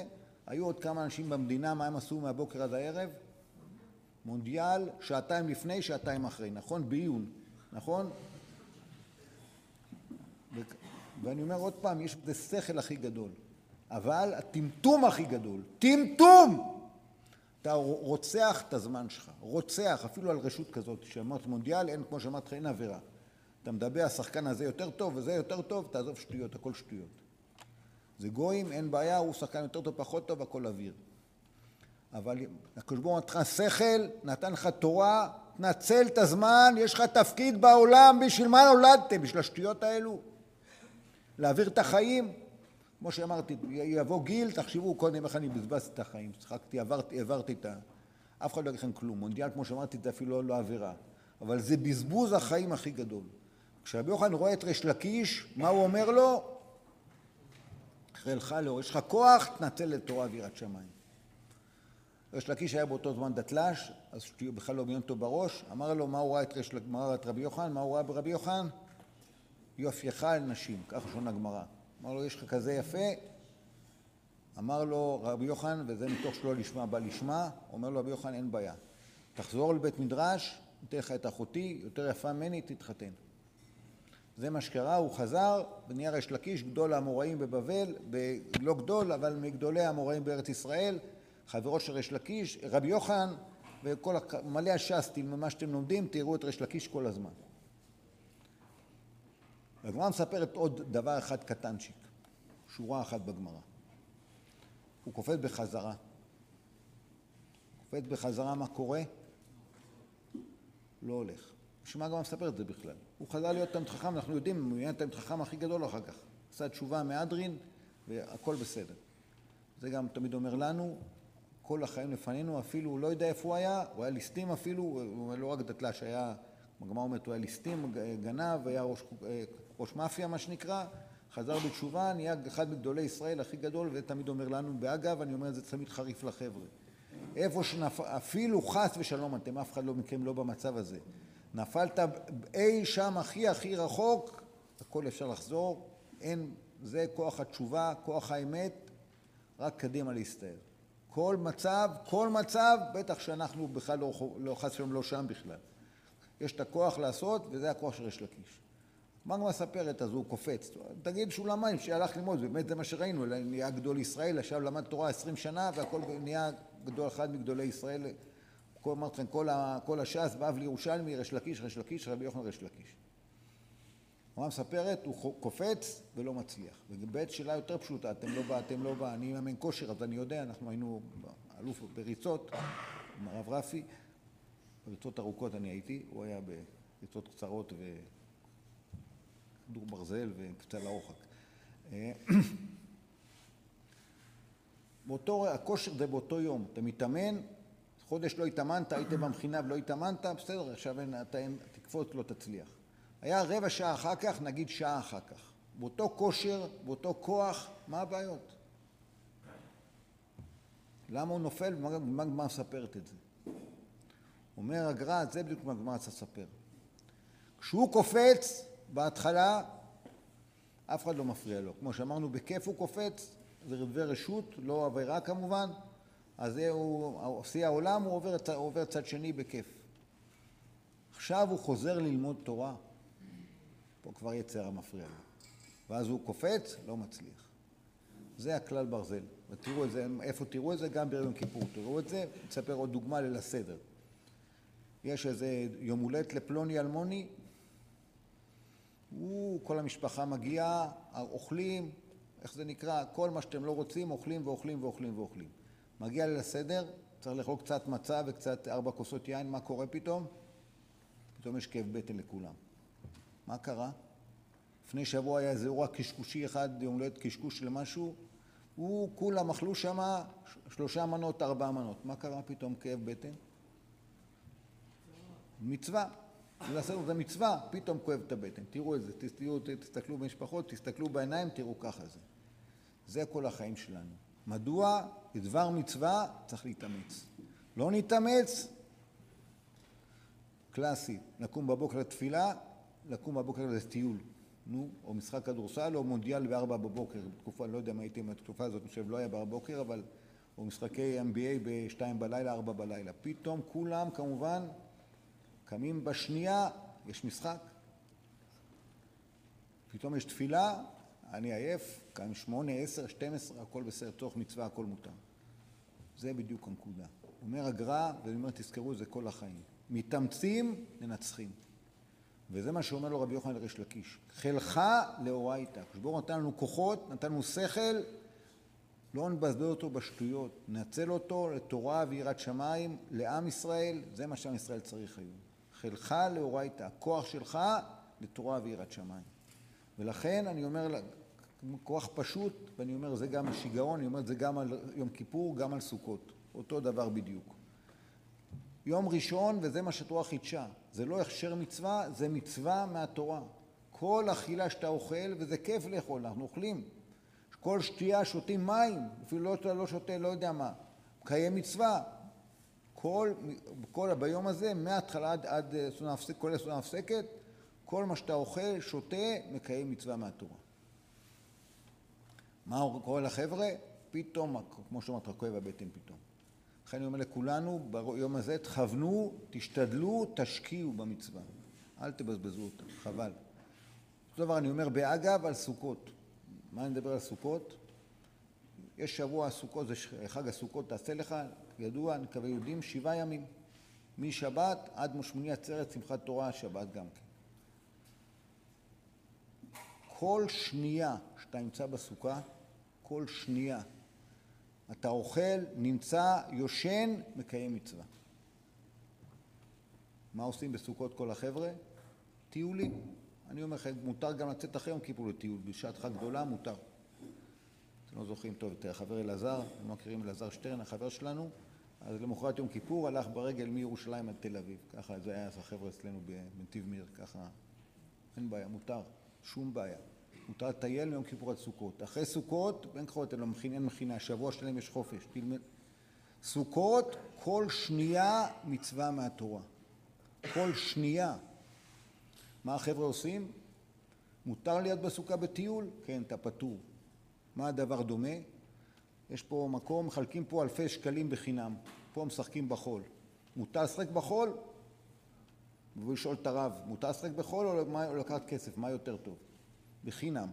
היו עוד כמה אנשים במדינה, מה הם עשו מהבוקר עד הערב? מונדיאל, שעתיים לפני, שעתיים אחרי, נכון? בעיון, נכון? ו... ואני אומר עוד פעם, יש בזה שכל הכי גדול, אבל הטמטום הכי גדול, טמטום! אתה רוצח את הזמן שלך, רוצח, אפילו על רשות כזאת, שאמרת מונדיאל, אין, כמו שאמרת לך, אין עבירה. אתה מדבר, השחקן הזה יותר טוב וזה יותר טוב, תעזוב שטויות, הכל שטויות. זה גויים, אין בעיה, הוא שחקן יותר טוב, פחות טוב, הכל אוויר. אבל הקדוש ברוך הוא נתן לך שכל, נתן לך תורה, תנצל את הזמן, יש לך תפקיד בעולם, בשביל מה נולדתם? בשביל השטויות האלו? להעביר את החיים? כמו שאמרתי, יבוא גיל, תחשבו קודם איך אני בזבזתי את החיים, צחקתי, עברתי, העברתי את ה... אף אחד לא יגיד לכם כלום. מונדיאל, כמו שאמרתי, זה אפילו לא, לא עבירה. אבל זה בזבוז החיים הכי גדול. כשרבי יוחנן רואה את ריש לקיש, מה הוא אומר לו? חילך לו, יש לך כוח, תנצל את תורה ויראת שמיים. ריש לקיש היה באותו זמן דתל"ש, אז בכלל לא מעניין אותו בראש, אמר לו מה הוא ראה את, ריש, ראה את רבי יוחנן, מה הוא ראה ברבי יוחנן? יופייך על נשים, ככה שונה הגמרא. אמר לו, יש לך כזה יפה? אמר לו רבי יוחנן, וזה מתוך שלא לשמה בא לשמה, אומר לו רבי יוחנן, אין בעיה. תחזור לבית מדרש, ניתן לך את אחותי, יותר יפה ממני, תתחתן. זה מה שקרה, הוא חזר ונהיה ריש לקיש, גדול האמוראים בבבל, לא גדול, אבל מגדולי האמוראים בארץ ישראל, חברו של ריש לקיש, רבי יוחנן וכל מלא הש"ס, ממה שאתם לומדים, תראו את ריש לקיש כל הזמן. הגמרא מספרת עוד דבר אחד קטנצ'יק, שורה אחת בגמרא. הוא קופץ בחזרה. קופץ בחזרה, מה קורה? לא הולך. בשביל מה הגמרא מספרת את זה בכלל? הוא חזר להיות תלמיד חכם, אנחנו יודעים, הוא נהיה תלמיד חכם הכי גדול אחר כך. עשה תשובה מהדרין והכל בסדר. זה גם תמיד אומר לנו, כל החיים לפנינו, אפילו הוא לא יודע איפה הוא היה, הוא היה ליסטים אפילו, הוא לא רק דתל"ש, היה, הגמרא אומרת, הוא היה ליסטים, גנב, היה ראש, ראש מאפיה מה שנקרא, חזר בתשובה, נהיה אחד מגדולי ישראל הכי גדול, ותמיד אומר לנו, ואגב, אני אומר את זה תמיד חריף לחבר'ה. איפה שנפל, אפילו חס ושלום, אתם אף אחד לא מכם לא במצב הזה. נפלת אי שם הכי הכי רחוק, הכל אפשר לחזור, אין, זה כוח התשובה, כוח האמת, רק קדימה להסתער. כל מצב, כל מצב, בטח שאנחנו בכלל לא, לא חס ושלום לא שם בכלל. יש את הכוח לעשות, וזה הכוח של ריש לקיש. מה גם מספרת, אז הוא קופץ. תגיד שולם מים, שהלך ללמוד, באמת זה מה שראינו, נהיה גדול ישראל, עכשיו למד תורה עשרים שנה, והכל נהיה גדול אחד מגדולי ישראל. אמרתי לכם, כל, כל הש"ס, באב לירושלמי, ריש לקיש, ריש לקיש, רבי יוחנן ריש לקיש. הגמרא מספרת, הוא קופץ ולא מצליח. ובעת שאלה יותר פשוטה, אתם לא בא, אתם לא בא, אני מאמן כושר, אז אני יודע, אנחנו היינו אלוף בריצות, עם הרב רפי, בריצות ארוכות אני הייתי, הוא היה בריצות קצרות וכדור ברזל וקצה לרוחק. באותו, הכושר זה באותו יום, אתה מתאמן, חודש לא התאמנת, היית במכינה ולא התאמנת, בסדר, עכשיו אתה תקפוץ, לא תצליח. היה רבע שעה אחר כך, נגיד שעה אחר כך. באותו כושר, באותו כוח, מה הבעיות? למה הוא נופל ומה הגמרא מספרת את זה? אומר הגר"א, זה בדיוק מה הגמרא צריך לספר. כשהוא קופץ, בהתחלה, אף אחד לא מפריע לו. כמו שאמרנו, בכיף הוא קופץ, זה רדווי רשות, לא עבירה כמובן, אז הוא, שיא העולם, הוא עובר, עובר צד שני בכיף. עכשיו הוא חוזר ללמוד תורה. פה כבר יצר המפריע לו. ואז הוא קופץ, לא מצליח. זה הכלל ברזל. ותראו את זה, איפה תראו את זה? גם ביום כיפור. תראו את זה, נספר עוד דוגמה ליל הסדר. יש איזה יום הולדת לפלוני אלמוני, הוא, כל המשפחה מגיעה, אוכלים, איך זה נקרא? כל מה שאתם לא רוצים, אוכלים ואוכלים ואוכלים ואוכלים. מגיע ליל הסדר, צריך לאכול קצת מצה וקצת ארבע כוסות יין, מה קורה פתאום? פתאום יש כאב בטן לכולם. מה קרה? לפני שבוע היה איזה אירוע קשקושי אחד, יום הולדת קשקוש למשהו, הוא, כולם אכלו שם שלושה מנות, ארבע מנות. מה קרה פתאום כאב בטן? מצווה. לעשות זה מצווה, פתאום כואב את הבטן. תראו את זה, תסתכלו במשפחות, תסתכלו בעיניים, תראו ככה זה. זה כל החיים שלנו. מדוע? לדבר מצווה צריך להתאמץ. לא נתאמץ, קלאסי, לקום בבוקר לתפילה, לקום בבוקר לטיול, נו, או משחק כדורסל, או מונדיאל בארבע בבוקר, בתקופה, לא יודע מה הייתי בתקופה הזאת, אני חושב, לא היה בארבע בבוקר, אבל, או משחקי NBA בשתיים בלילה, ארבע בלילה. פתאום כולם, כמובן, קמים בשנייה, יש משחק. פתאום יש תפילה, אני עייף, קם שמונה, עשר, שתים עשרה, הכל בסדר, תוך מצווה, הכל מותר. זה בדיוק הנקודה. אומר הגר"א, ואני אומר, תזכרו את זה כל החיים. מתאמצים, מנצחים. וזה מה שאומר לו רבי יוחנן לריש לקיש. חילך לאורייתא. כשבור נתן לנו כוחות, נתן לנו שכל, לא נבזבז אותו בשטויות. ננצל אותו לתורה ויראת שמיים, לעם ישראל, זה מה שעם ישראל צריך היום. חילך לאורייתא, הכוח שלך לתורה ויראת שמיים. ולכן אני אומר, כוח פשוט, ואני אומר זה גם השיגעון, אני אומר זה גם על יום כיפור, גם על סוכות. אותו דבר בדיוק. יום ראשון, וזה מה שהתורה חידשה, זה לא הכשר מצווה, זה מצווה מהתורה. כל אכילה שאתה אוכל, וזה כיף לאכול, אנחנו אוכלים. כל שתייה שותים מים, אפילו לא, לא שותה, לא יודע מה. מקיים מצווה. כל, כל, ביום הזה, מההתחלה עד, עד כל הסעודה הפסקת, כל מה שאתה אוכל, שותה, מקיים מצווה מהתורה. מה קורה לחבר'ה? פתאום, כמו שאומרת, כואב הבטן פתאום. לכן אני אומר לכולנו, ביום הזה תכוונו, תשתדלו, תשקיעו במצווה. אל תבזבזו אותה, חבל. אותו דבר אני אומר באגב על סוכות. מה אני מדבר על סוכות? יש שבוע סוכות, זה חג הסוכות, תעשה לך, ידוע, אני מקווה יהודים, שבעה ימים. משבת עד שמוני עצרת, שמחת תורה, שבת גם כן. כל שנייה שאתה נמצא בסוכה, כל שנייה, אתה אוכל, נמצא, יושן, מקיים מצווה. מה עושים בסוכות כל החבר'ה? טיולים. אני אומר לכם, מותר גם לצאת אחרי יום כיפור לטיול, בשעת חג גדולה מותר. אתם לא זוכרים טוב את החבר אלעזר, אתם לא מכירים אלעזר שטרן, החבר שלנו, אז למחרת יום כיפור הלך ברגל מירושלים עד תל אביב. ככה זה היה אז החבר'ה אצלנו בנתיב מאיר, ככה אין בעיה, מותר, שום בעיה. מותר לטייל מיום כיפור עד סוכות. אחרי סוכות, בין חובות אין אין מכינה, שבוע שלם יש חופש. תלמד. סוכות, כל שנייה מצווה מהתורה. כל שנייה. מה החבר'ה עושים? מותר להיות בסוכה בטיול? כן, אתה פטור. מה הדבר דומה? יש פה מקום, מחלקים פה אלפי שקלים בחינם. פה משחקים בחול. מותר לשחק בחול? והוא לשאול את הרב, מותר לשחק בחול או לקחת כסף? מה יותר טוב? בחינם.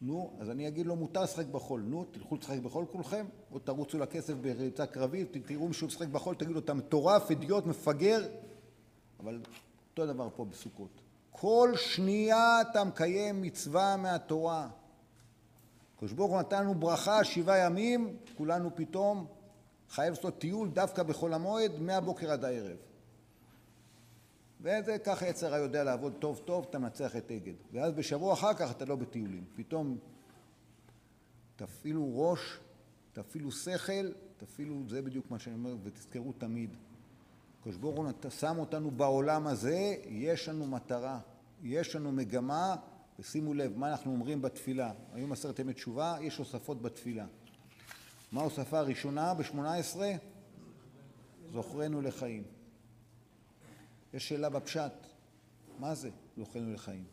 נו, אז אני אגיד לו, מותר לשחק בחול. נו, תלכו לשחק בחול כולכם, או תרוצו לכסף בריצה קרבית, תראו מישהו משחק בחול, תגידו, אתה מטורף, אידיוט, מפגר. אבל אותו דבר פה בסוכות. כל שנייה אתה מקיים מצווה מהתורה. הקדוש ברוך הוא נתן לנו ברכה שבעה ימים, כולנו פתאום חייב לעשות טיול דווקא בחול המועד מהבוקר עד הערב. וזה ככה יצר יודע לעבוד טוב טוב, אתה מנצח את אגד. ואז בשבוע אחר כך אתה לא בטיולים. פתאום תפעילו ראש, תפעילו שכל, תפעילו, זה בדיוק מה שאני אומר, ותזכרו תמיד. הקדוש ברוך הוא שם אותנו בעולם הזה, יש לנו מטרה, יש לנו מגמה, ושימו לב, מה אנחנו אומרים בתפילה. היום עשרת ימי תשובה, יש הוספות בתפילה. מה ההוספה הראשונה ב-18? זוכרנו לחיים. יש שאלה בפשט, מה זה זוכרנו לחיים?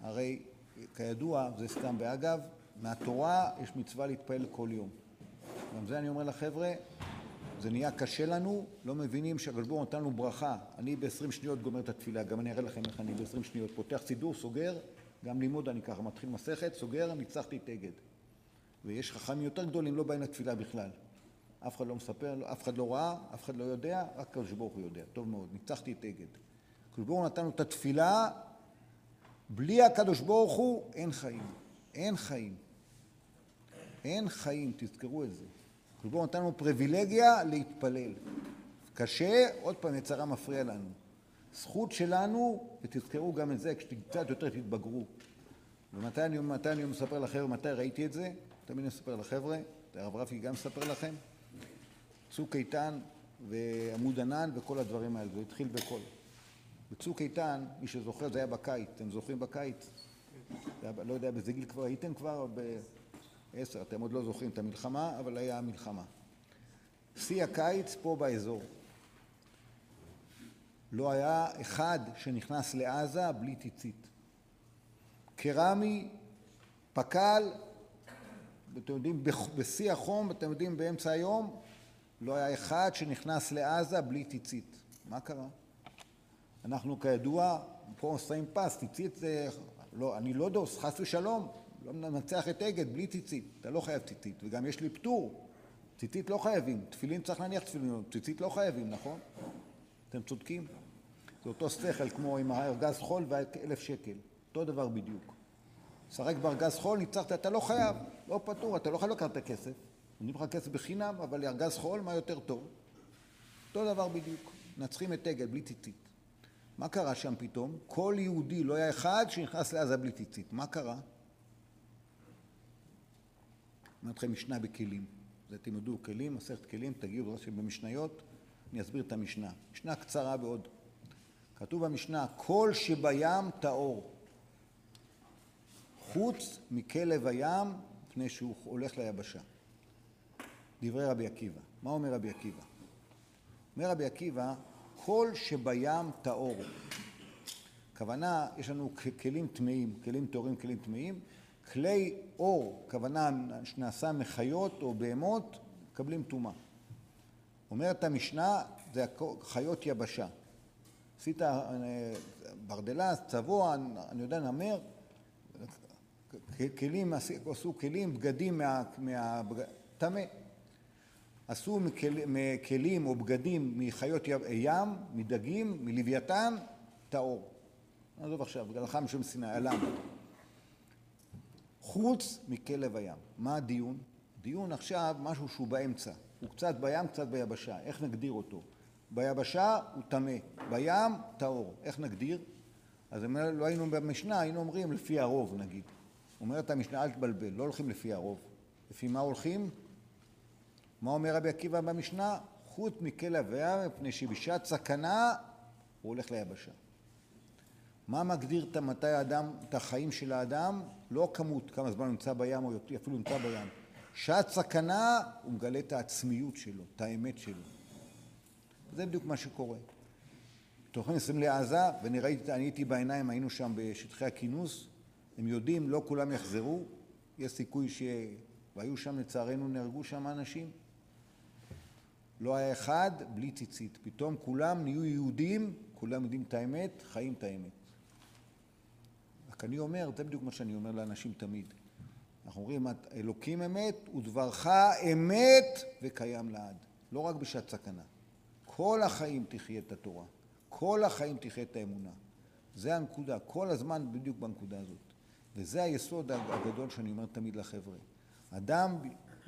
הרי כידוע, זה סתם באגב, מהתורה יש מצווה להתפעל כל יום. גם זה אני אומר לחבר'ה, זה נהיה קשה לנו, לא מבינים שהקדוש ברוך נתן לנו ברכה. אני ב-20 שניות גומר את התפילה, גם אני אראה לכם איך אני ב-20 שניות. פותח סידור, סוגר, גם לימוד אני ככה, מתחיל מסכת, סוגר, ניצחתי את אגד. ויש חכמים יותר גדולים, לא באים לתפילה בכלל. אף אחד לא מספר, אף אחד לא ראה, אף אחד לא יודע, רק הקדוש ברוך הוא יודע. טוב מאוד, ניצחתי את אגד. הקדוש ברוך הוא נתן לנו את התפילה, בלי הקדוש ברוך הוא אין חיים. אין חיים. אין חיים, תזכרו את זה. הקדוש ברוך הוא נתן לנו פריבילגיה להתפלל. קשה, עוד פעם יצרה מפריע לנו. זכות שלנו, ותזכרו גם את זה, כשקצת יותר תתבגרו. ומתי אני, אני מספר לחבר'ה, מתי ראיתי את זה? תמיד אני מספר לחבר'ה, הרב רפי גם מספר לכם. צוק איתן ועמוד ענן וכל הדברים האלה, זה התחיל בכל. בצוק איתן, מי שזוכר, זה היה בקיץ, אתם זוכרים בקיץ? היה, לא יודע באיזה גיל כבר הייתם כבר? בעשר, אתם עוד לא זוכרים את המלחמה, אבל היה המלחמה. שיא הקיץ פה באזור. לא היה אחד שנכנס לעזה בלי ציצית. קרמי, פק"ל, אתם יודעים, בשיא החום, אתם יודעים, באמצע היום, לא היה אחד שנכנס לעזה בלי ציצית. מה קרה? אנחנו כידוע, פה שמים פס, ציצית זה... לא, אני לא דוס, חס ושלום, לא מנצח את אגד בלי ציצית. אתה לא חייב ציצית, וגם יש לי פטור. ציצית לא חייבים, תפילין צריך להניח תפילין, ציצית לא חייבים, נכון? אתם צודקים. זה אותו שכל כמו עם הארגז חול ואלף שקל, אותו דבר בדיוק. שחק בארגז חול, ניצחת, אתה לא חייב, לא פטור, אתה לא חייב לקחת את הכסף. נותנים לך כסף בחינם, אבל לארגז חול, מה יותר טוב? אותו דבר בדיוק, מנצחים את עגל בלי ציצית. מה קרה שם פתאום? כל יהודי, לא היה אחד שנכנס לעזה בלי ציצית. מה קרה? אומר לכם משנה בכלים. זה יודעו, כלים, מסכת כלים, תגידו במשניות, אני אסביר את המשנה. משנה קצרה מאוד. כתוב במשנה, כל שבים טהור, חוץ מכלב הים, מפני שהוא הולך ליבשה. דברי רבי עקיבא. מה אומר רבי עקיבא? אומר רבי עקיבא, כל שבים טהור. כוונה, יש לנו כלים טמאים, כלים טהורים, כלים טמאים. כלי אור, כוונה שנעשה מחיות או בהמות, מקבלים טומאה. אומרת המשנה, זה חיות יבשה. עשית אה, ברדלס, צבוע, אני יודע, נמר, כלים, עשו כלים, בגדים מה... טמא. עשו מכלים או בגדים מחיות ים, מדגים, מלוויתן, טהור. עזוב עכשיו, הלכה משום סיני, למה? חוץ מכלב הים. מה הדיון? דיון עכשיו משהו שהוא באמצע. הוא קצת בים, קצת ביבשה. איך נגדיר אותו? ביבשה הוא טמא, בים טהור. איך נגדיר? אז אם לא היינו במשנה, היינו אומרים לפי הרוב נגיד. אומרת המשנה אל תבלבל, לא הולכים לפי הרוב. לפי מה הולכים? מה אומר רבי עקיבא במשנה? חוץ מכלב הים מפני שבשעת סכנה הוא הולך ליבשה. מה מגדיר את מתי האדם, את החיים של האדם? לא כמות, כמה זמן הוא נמצא בים או אפילו נמצא בים. שעת סכנה הוא מגלה את העצמיות שלו, את האמת שלו. זה בדיוק מה שקורה. יכולים לשים לעזה, ואני ראיתי, אני הייתי בעיניים, היינו שם בשטחי הכינוס, הם יודעים, לא כולם יחזרו, יש סיכוי ש... והיו שם לצערנו, נהרגו שם אנשים. לא היה אחד בלי ציצית. פתאום כולם נהיו יהודים, כולם יודעים את האמת, חיים את האמת. רק אני אומר, זה בדיוק מה שאני אומר לאנשים תמיד. אנחנו אומרים, אלוקים אמת ודברך אמת וקיים לעד. לא רק בשעת סכנה. כל החיים תחיה את התורה. כל החיים תחיה את האמונה. זה הנקודה, כל הזמן בדיוק בנקודה הזאת. וזה היסוד הגדול שאני אומר תמיד לחבר'ה. אדם,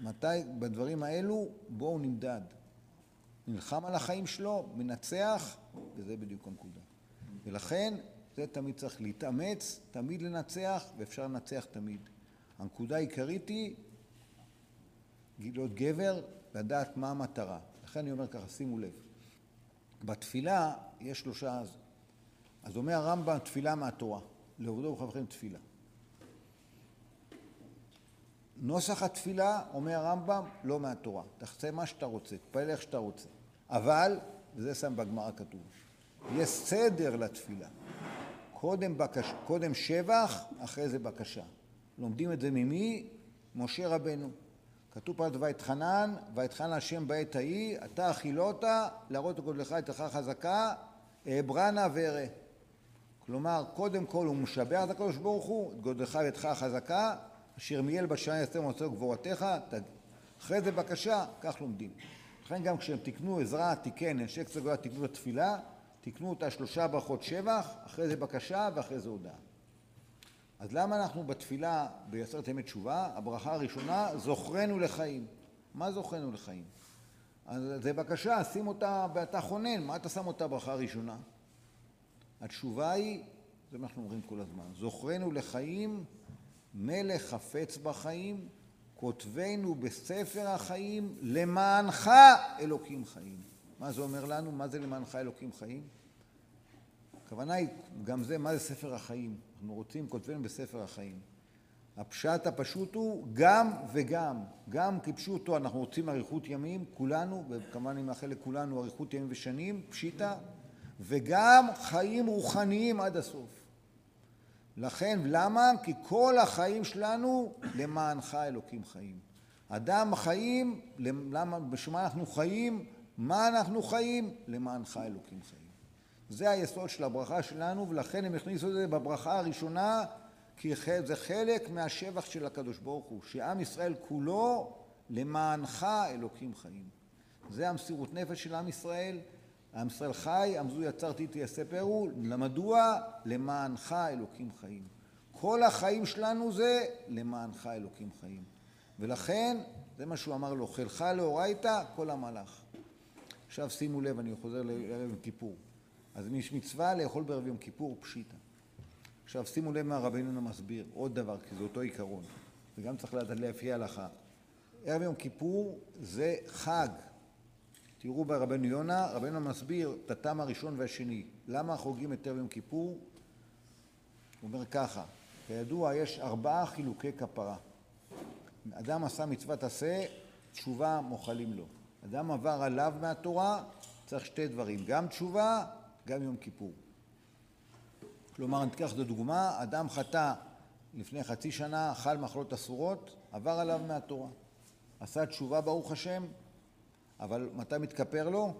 מתי, בדברים האלו, בואו נמדד. נלחם על החיים שלו, מנצח, וזה בדיוק הנקודה. ולכן, זה תמיד צריך להתאמץ, תמיד לנצח, ואפשר לנצח תמיד. הנקודה העיקרית היא להיות גבר, לדעת מה המטרה. לכן אני אומר ככה, שימו לב. בתפילה יש שלושה... אז אומר הרמב"ם, תפילה מהתורה. לעובדו ובכבכם תפילה. נוסח התפילה, אומר הרמב"ם, לא מהתורה. תחצה מה שאתה רוצה, תפעל איך שאתה רוצה. אבל, וזה שם בגמרא כתוב, יש סדר לתפילה. קודם, בקש, קודם שבח, אחרי זה בקשה. לומדים את זה ממי? משה רבנו. כתוב פעם ויתחנן, ויתחנן השם בעת ההיא, אתה אכילות, להראות את גודלך את לך חזקה, אעברנה וארא. כלומר, קודם כל הוא משבח את הקדוש ברוך הוא, את גודלך ואתך החזקה, אשר מיאל בשעה יעשה מוצא גבורתך, אחרי זה בבקשה, כך לומדים. לכן גם כשהם תיקנו עזרא תיקן, אנשי קצת גדולה תיקנו את התפילה, תיקנו אותה שלושה ברכות שבח, אחרי זה בקשה ואחרי זה הודעה. אז למה אנחנו בתפילה בעשרת ימי תשובה, הברכה הראשונה, זוכרנו לחיים. מה זוכרנו לחיים? אז זה בקשה, שים אותה, ואתה חונן, מה אתה שם אותה ברכה ראשונה? התשובה היא, זה מה שאנחנו אומרים כל הזמן, זוכרנו לחיים, מלך חפץ בחיים, כותבנו בספר החיים, למענך אלוקים חיים. מה זה אומר לנו? מה זה למענך אלוקים חיים? הכוונה היא, גם זה, מה זה ספר החיים? אנחנו רוצים, כותבנו בספר החיים. הפשט הפשוט הוא גם וגם, גם כפשוטו אנחנו רוצים אריכות ימים, כולנו, וכמובן אני מאחל לכולנו אריכות ימים ושנים, פשיטה, וגם חיים רוחניים עד הסוף. לכן, למה? כי כל החיים שלנו למענך אלוקים חיים. אדם חיים, למה, בשביל מה אנחנו חיים? מה אנחנו חיים? למענך אלוקים חיים. זה היסוד של הברכה שלנו, ולכן הם הכניסו את זה בברכה הראשונה, כי זה חלק מהשבח של הקדוש ברוך הוא, שעם ישראל כולו למענך אלוקים חיים. זה המסירות נפש של עם ישראל. עם ישראל חי, עם זו יצרתי תייספרו, מדוע? למענך אלוקים חיים. כל החיים שלנו זה למענך אלוקים חיים. ולכן, זה מה שהוא אמר לו, חילך לאורייתא כל המלאך. עכשיו שימו לב, אני חוזר לערב כיפור. אז יש מצווה לאכול בערב יום כיפור פשיטא. עכשיו שימו לב מה רבינו מסביר, עוד דבר, כי זה אותו עיקרון, וגם צריך לדעת לפי ההלכה. ערב יום כיפור זה חג. תראו ברבנו יונה, רבנו מסביר את הטעם הראשון והשני. למה חוגגים את ערב יום כיפור? הוא אומר ככה, כידוע יש ארבעה חילוקי כפרה. אדם עשה מצוות עשה, תשובה מוחלים לו. אדם עבר עליו מהתורה, צריך שתי דברים, גם תשובה גם יום כיפור. כלומר, אני אקח את הדוגמה, אדם חטא לפני חצי שנה, אכל מחלות אסורות, עבר עליו מהתורה. עשה תשובה ברוך השם, אבל מתי מתכפר לו?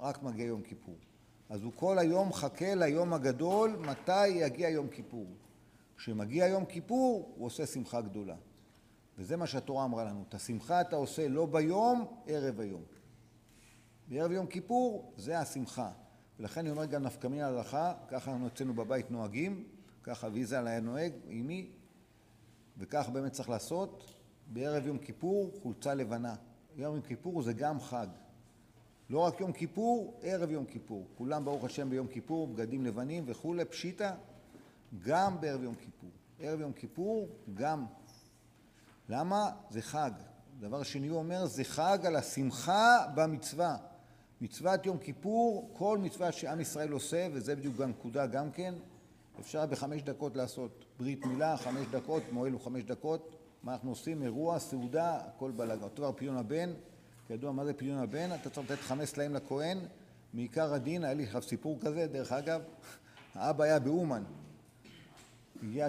רק מגיע יום כיפור. אז הוא כל היום חכה ליום הגדול, מתי יגיע יום כיפור. כשמגיע יום כיפור, הוא עושה שמחה גדולה. וזה מה שהתורה אמרה לנו, את השמחה אתה עושה לא ביום, ערב היום. בערב יום כיפור זה השמחה. ולכן אני אומר גם נפקא מינה הלכה, ככה אנחנו אצלנו בבית נוהגים, ככה אבי ז"ל היה נוהג, אימי, וכך באמת צריך לעשות. בערב יום כיפור חולצה לבנה. יום כיפור זה גם חג. לא רק יום כיפור, ערב יום כיפור. כולם ברוך השם ביום כיפור, בגדים לבנים וכולי, פשיטא, גם בערב יום כיפור. ערב יום כיפור גם. למה? זה חג. דבר שני הוא אומר, זה חג על השמחה במצווה. מצוות יום כיפור, כל מצווה שעם ישראל עושה, וזה בדיוק הנקודה גם כן, אפשר בחמש דקות לעשות ברית מילה, חמש דקות, מועל הוא חמש דקות, מה אנחנו עושים? אירוע, סעודה, הכל בלאגן. אותו דבר פדיון הבן, כידוע מה זה פדיון הבן, אתה צריך לתת חמש סלעים לכהן, מעיקר הדין, היה לי עכשיו סיפור כזה, דרך אגב, האבא היה באומן, הגיע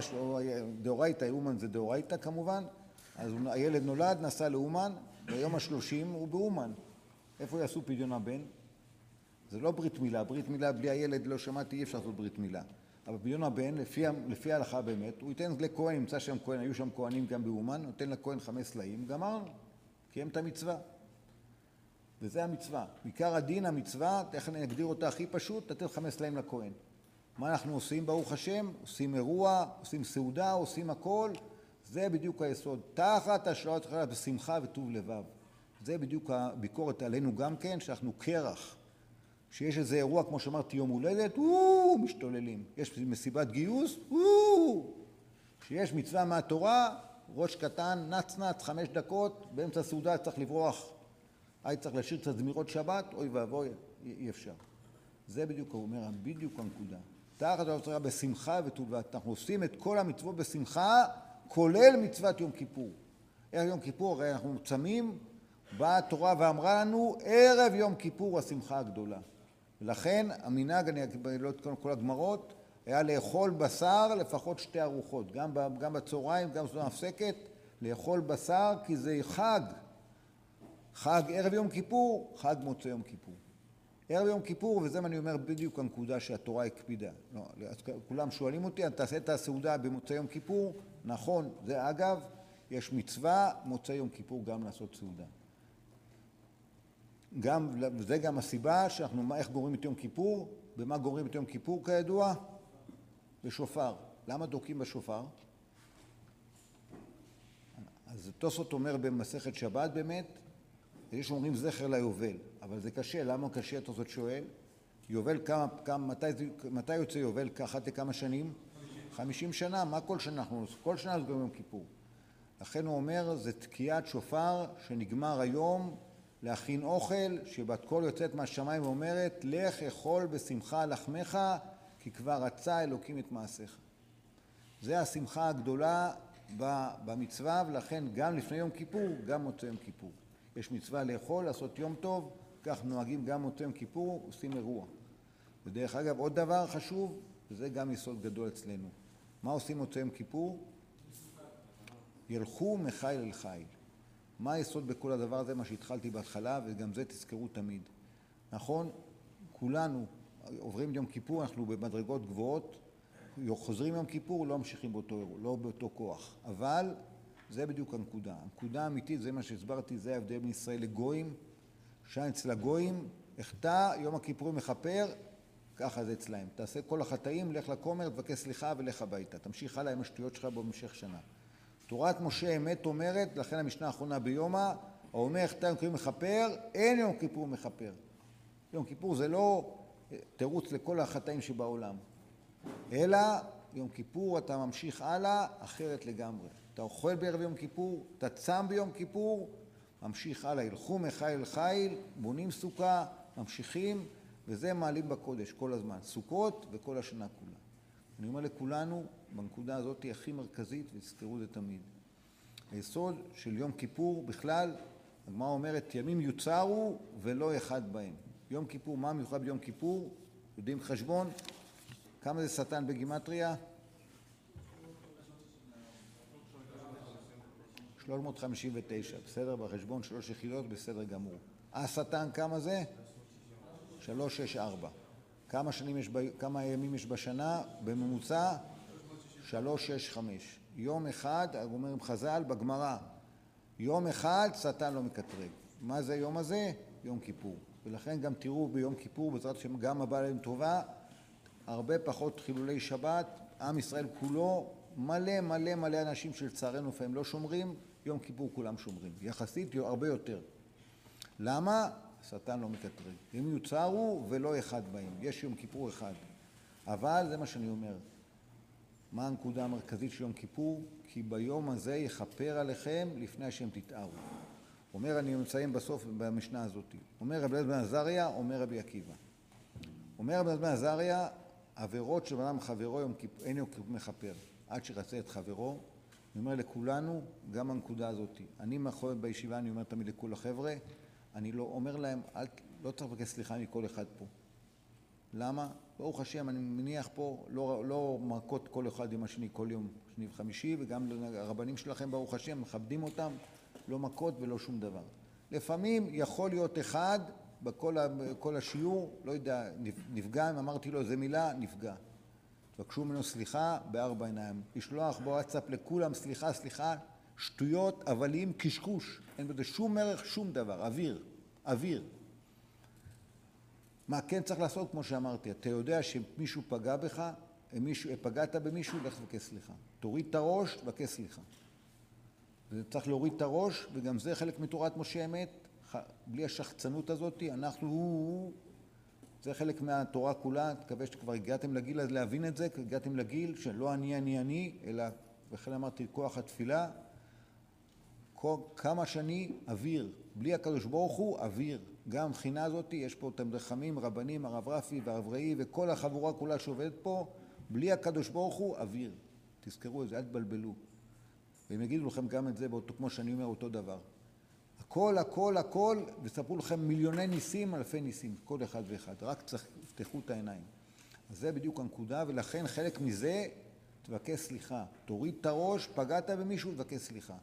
דאורייתא, אומן זה דאורייתא כמובן, אז הילד נולד, נסע לאומן, ביום השלושים הוא באומן. איפה יעשו פדיון הבן? זה לא ברית מילה, ברית מילה בלי הילד לא שמעתי, אי אפשר לעשות ברית מילה. אבל פדיון הבן, לפי, לפי ההלכה באמת, הוא ייתן לכהן, נמצא שם כהן, היו שם כהנים גם באומן, נותן לכהן חמש סלעים, גמרנו, קיים את המצווה. וזה המצווה. עיקר הדין, המצווה, אני אגדיר אותה הכי פשוט, לתת חמש סלעים לכהן. מה אנחנו עושים, ברוך השם? עושים אירוע, עושים סעודה, עושים הכל. זה בדיוק היסוד. תחת השלורת חלב בשמחה וטוב לבב. זה בדיוק הביקורת עלינו גם כן, שאנחנו קרח. כשיש איזה אירוע, כמו שאמרתי, יום הולדת, וואו, משתוללים. יש מסיבת גיוס, וואו. כשיש מצווה מהתורה, ראש קטן, נץ נץ, חמש דקות, באמצע הסעודה צריך לברוח. היי צריך לשיר קצת זמירות שבת, אוי ואבוי, אי אפשר. זה בדיוק, הוא אומר, בדיוק הנקודה. תחת ההוצאה בשמחה וטובת. אנחנו עושים את כל המצוות בשמחה, כולל מצוות יום כיפור. ערב יום כיפור, הרי אנחנו צמים, באה התורה ואמרה לנו, ערב יום כיפור השמחה הגדולה. ולכן המנהג, אני לא את כל הגמרות, היה לאכול בשר לפחות שתי ארוחות, גם, גם בצהריים, גם בסעודה מפסקת, לאכול בשר כי זה חג. חג ערב יום כיפור, חג מוצא יום כיפור. ערב יום כיפור, וזה מה אני אומר בדיוק הנקודה שהתורה הקפידה. לא, כולם שואלים אותי, תעשה את הסעודה במוצאי יום כיפור? נכון, זה אגב, יש מצווה מוצאי יום כיפור גם לעשות סעודה. גם, וזה גם הסיבה שאנחנו, איך גומרים את יום כיפור? במה גומרים את יום כיפור כידוע? בשופר. למה דוקים בשופר? אז תוספות אומר במסכת שבת באמת, יש אומרים זכר ליובל, אבל זה קשה, למה קשה? תוספות שואל. יובל כמה, כמה, מתי, מתי יוצא יובל? אחת לכמה שנים? חמישים שנה, מה כל שנה אנחנו עושים? כל שנה זה גם יום כיפור. לכן הוא אומר, זה תקיעת שופר שנגמר היום להכין אוכל, שבת קול יוצאת מהשמיים ואומרת, לך אכול בשמחה לחמך, כי כבר רצה אלוקים את מעשיך. זה השמחה הגדולה במצווה, ולכן גם לפני יום כיפור, גם מוצא יום כיפור. יש מצווה לאכול, לעשות יום טוב, כך נוהגים גם מוצא יום כיפור, עושים אירוע. ודרך אגב, עוד דבר חשוב, וזה גם יסוד גדול אצלנו. מה עושים מוצא יום כיפור? ילכו מחיל אל חיל. מה היסוד בכל הדבר הזה? מה שהתחלתי בהתחלה, וגם זה תזכרו תמיד. נכון, כולנו עוברים יום כיפור, אנחנו במדרגות גבוהות, חוזרים יום כיפור, לא ממשיכים באותו, לא באותו כוח. אבל זה בדיוק הנקודה. הנקודה האמיתית, זה מה שהסברתי, זה ההבדל בין ישראל לגויים. שם אצל הגויים, החטא, יום הכיפורים מכפר, ככה זה אצלהם. תעשה כל החטאים, לך לכומר, תבקש סליחה ולך הביתה. תמשיך הלאה עם השטויות שלך במשך שנה. תורת משה אמת אומרת, לכן המשנה האחרונה ביומא, האומר חטא יום כיפור מכפר, אין יום כיפור מכפר. יום כיפור זה לא אה, תירוץ לכל החטאים שבעולם, אלא יום כיפור אתה ממשיך הלאה אחרת לגמרי. אתה אוכל בערב יום כיפור, אתה צם ביום כיפור, ממשיך הלאה. ילכו מחיל חיל, בונים סוכה, ממשיכים, וזה מעלים בקודש כל הזמן. סוכות וכל השנה כולה. אני אומר לכולנו, בנקודה הזאת הכי מרכזית, ותזכרו את זה תמיד. היסוד של יום כיפור בכלל, הגמרא אומרת, ימים יוצרו ולא אחד בהם. יום כיפור, מה מיוחד ביום כיפור? יודעים חשבון? כמה זה שטן בגימטריה? 359, בסדר? בחשבון שלוש יחידות, בסדר גמור. השטן כמה זה? 364. כמה, שנים יש, כמה ימים יש בשנה? בממוצע? שלוש, שש, חמש. יום אחד, אומרים חז"ל בגמרא, יום אחד שטן לא מקטרג. מה זה היום הזה? יום כיפור. ולכן גם תראו ביום כיפור, בעזרת השם, גם הבא להם טובה, הרבה פחות חילולי שבת, עם ישראל כולו, מלא מלא מלא אנשים שלצערנו לפעמים לא שומרים, יום כיפור כולם שומרים, יחסית הרבה יותר. למה? השטן לא מקטרג. אם יוצרו ולא אחד בהם, יש יום כיפור אחד. אבל זה מה שאני אומר, מה הנקודה המרכזית של יום כיפור? כי ביום הזה יכפר עליכם לפני השם תתארו. אומר, אני מסיים בסוף במשנה הזאת, אומר רבי אלעזר עזריה, אומר רבי עקיבא. אומר רבי אלעזר עזריה, עבירות של אדם חברו יום כיפור, אין יום כיפור מכפר, עד שרצה את חברו. אני אומר לכולנו, גם הנקודה הזאת. אני מאחורי בישיבה, אני אומר תמיד לכל החבר'ה, אני לא אומר להם, אל, לא צריך לבקש סליחה מכל אחד פה. למה? ברוך השם, אני מניח פה, לא, לא מכות כל אחד עם השני כל יום שני וחמישי, וגם הרבנים שלכם, ברוך השם, מכבדים אותם, לא מכות ולא שום דבר. לפעמים יכול להיות אחד בכל השיעור, לא יודע, נפגע, אם אמרתי לו איזה מילה, נפגע. תבקשו ממנו סליחה בארבע עיניים. לשלוח בוואטסאפ לכולם סליחה, סליחה, שטויות, הבלים, קשקוש. אין בזה שום ערך, שום דבר. אוויר, אוויר. מה כן צריך לעשות, כמו שאמרתי, אתה יודע שמישהו פגע בך, מישהו, פגעת במישהו, לך תבקש סליחה. תוריד את הראש, תבקש סליחה. צריך להוריד את הראש, וגם זה חלק מתורת משה אמת, בלי השחצנות הזאת, אנחנו, זה חלק מהתורה כולה, מקווה שכבר הגעתם לגיל הזה להבין את זה, הגעתם לגיל שלא אני אני אני, אלא, וכן אמרתי, כוח התפילה, כמה שאני אוויר, בלי הקדוש ברוך הוא אוויר. גם מבחינה הזאת יש פה תלמידי חכמים, רבנים, הרב רפי והרב ראי וכל החבורה כולה שעובדת פה, בלי הקדוש ברוך הוא אוויר. תזכרו את זה, אל תבלבלו. והם יגידו לכם גם את זה, באותו, כמו שאני אומר, אותו דבר. הכל, הכל, הכל, וספרו לכם מיליוני ניסים, אלפי ניסים, כל אחד ואחד. רק צריך, תפתחו את העיניים. אז זה בדיוק הנקודה, ולכן חלק מזה, תבקש סליחה. תוריד את הראש, פגעת במישהו, תבקש סליחה.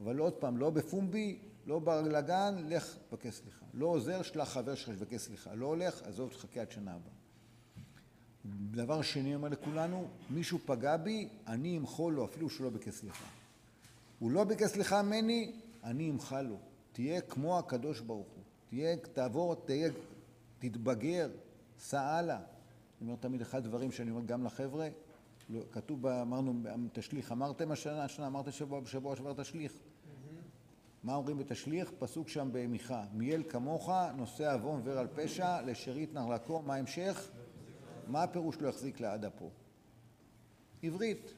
אבל עוד פעם, לא בפומבי, לא בלגן, לך תבקש סליחה. לא עוזר, שלח חבר שלך לבקש סליחה. לא הולך, עזוב, תחכה עד שנה הבאה. דבר שני, אומר לכולנו, מישהו פגע בי, אני אמחול לו, אפילו שהוא לא ביקש סליחה. הוא לא ביקש סליחה ממני, אני אמחל לו. תהיה כמו הקדוש ברוך הוא. תהיה, תעבור, תהיה, תתבגר, סע הלאה. אני אומר תמיד אחד הדברים שאני אומר גם לחבר'ה, לא, כתוב, אמרנו, תשליך, אמרתם השנה, השנה אמרת שבוע, בשבוע שעבר תשליך. מה אומרים בתשליך? פסוק שם במיכה, מיאל כמוך, נושא עוון ור על פשע, לשארית נחלקו, מה ההמשך? מה הפירוש לא יחזיק לעד אפו? עברית.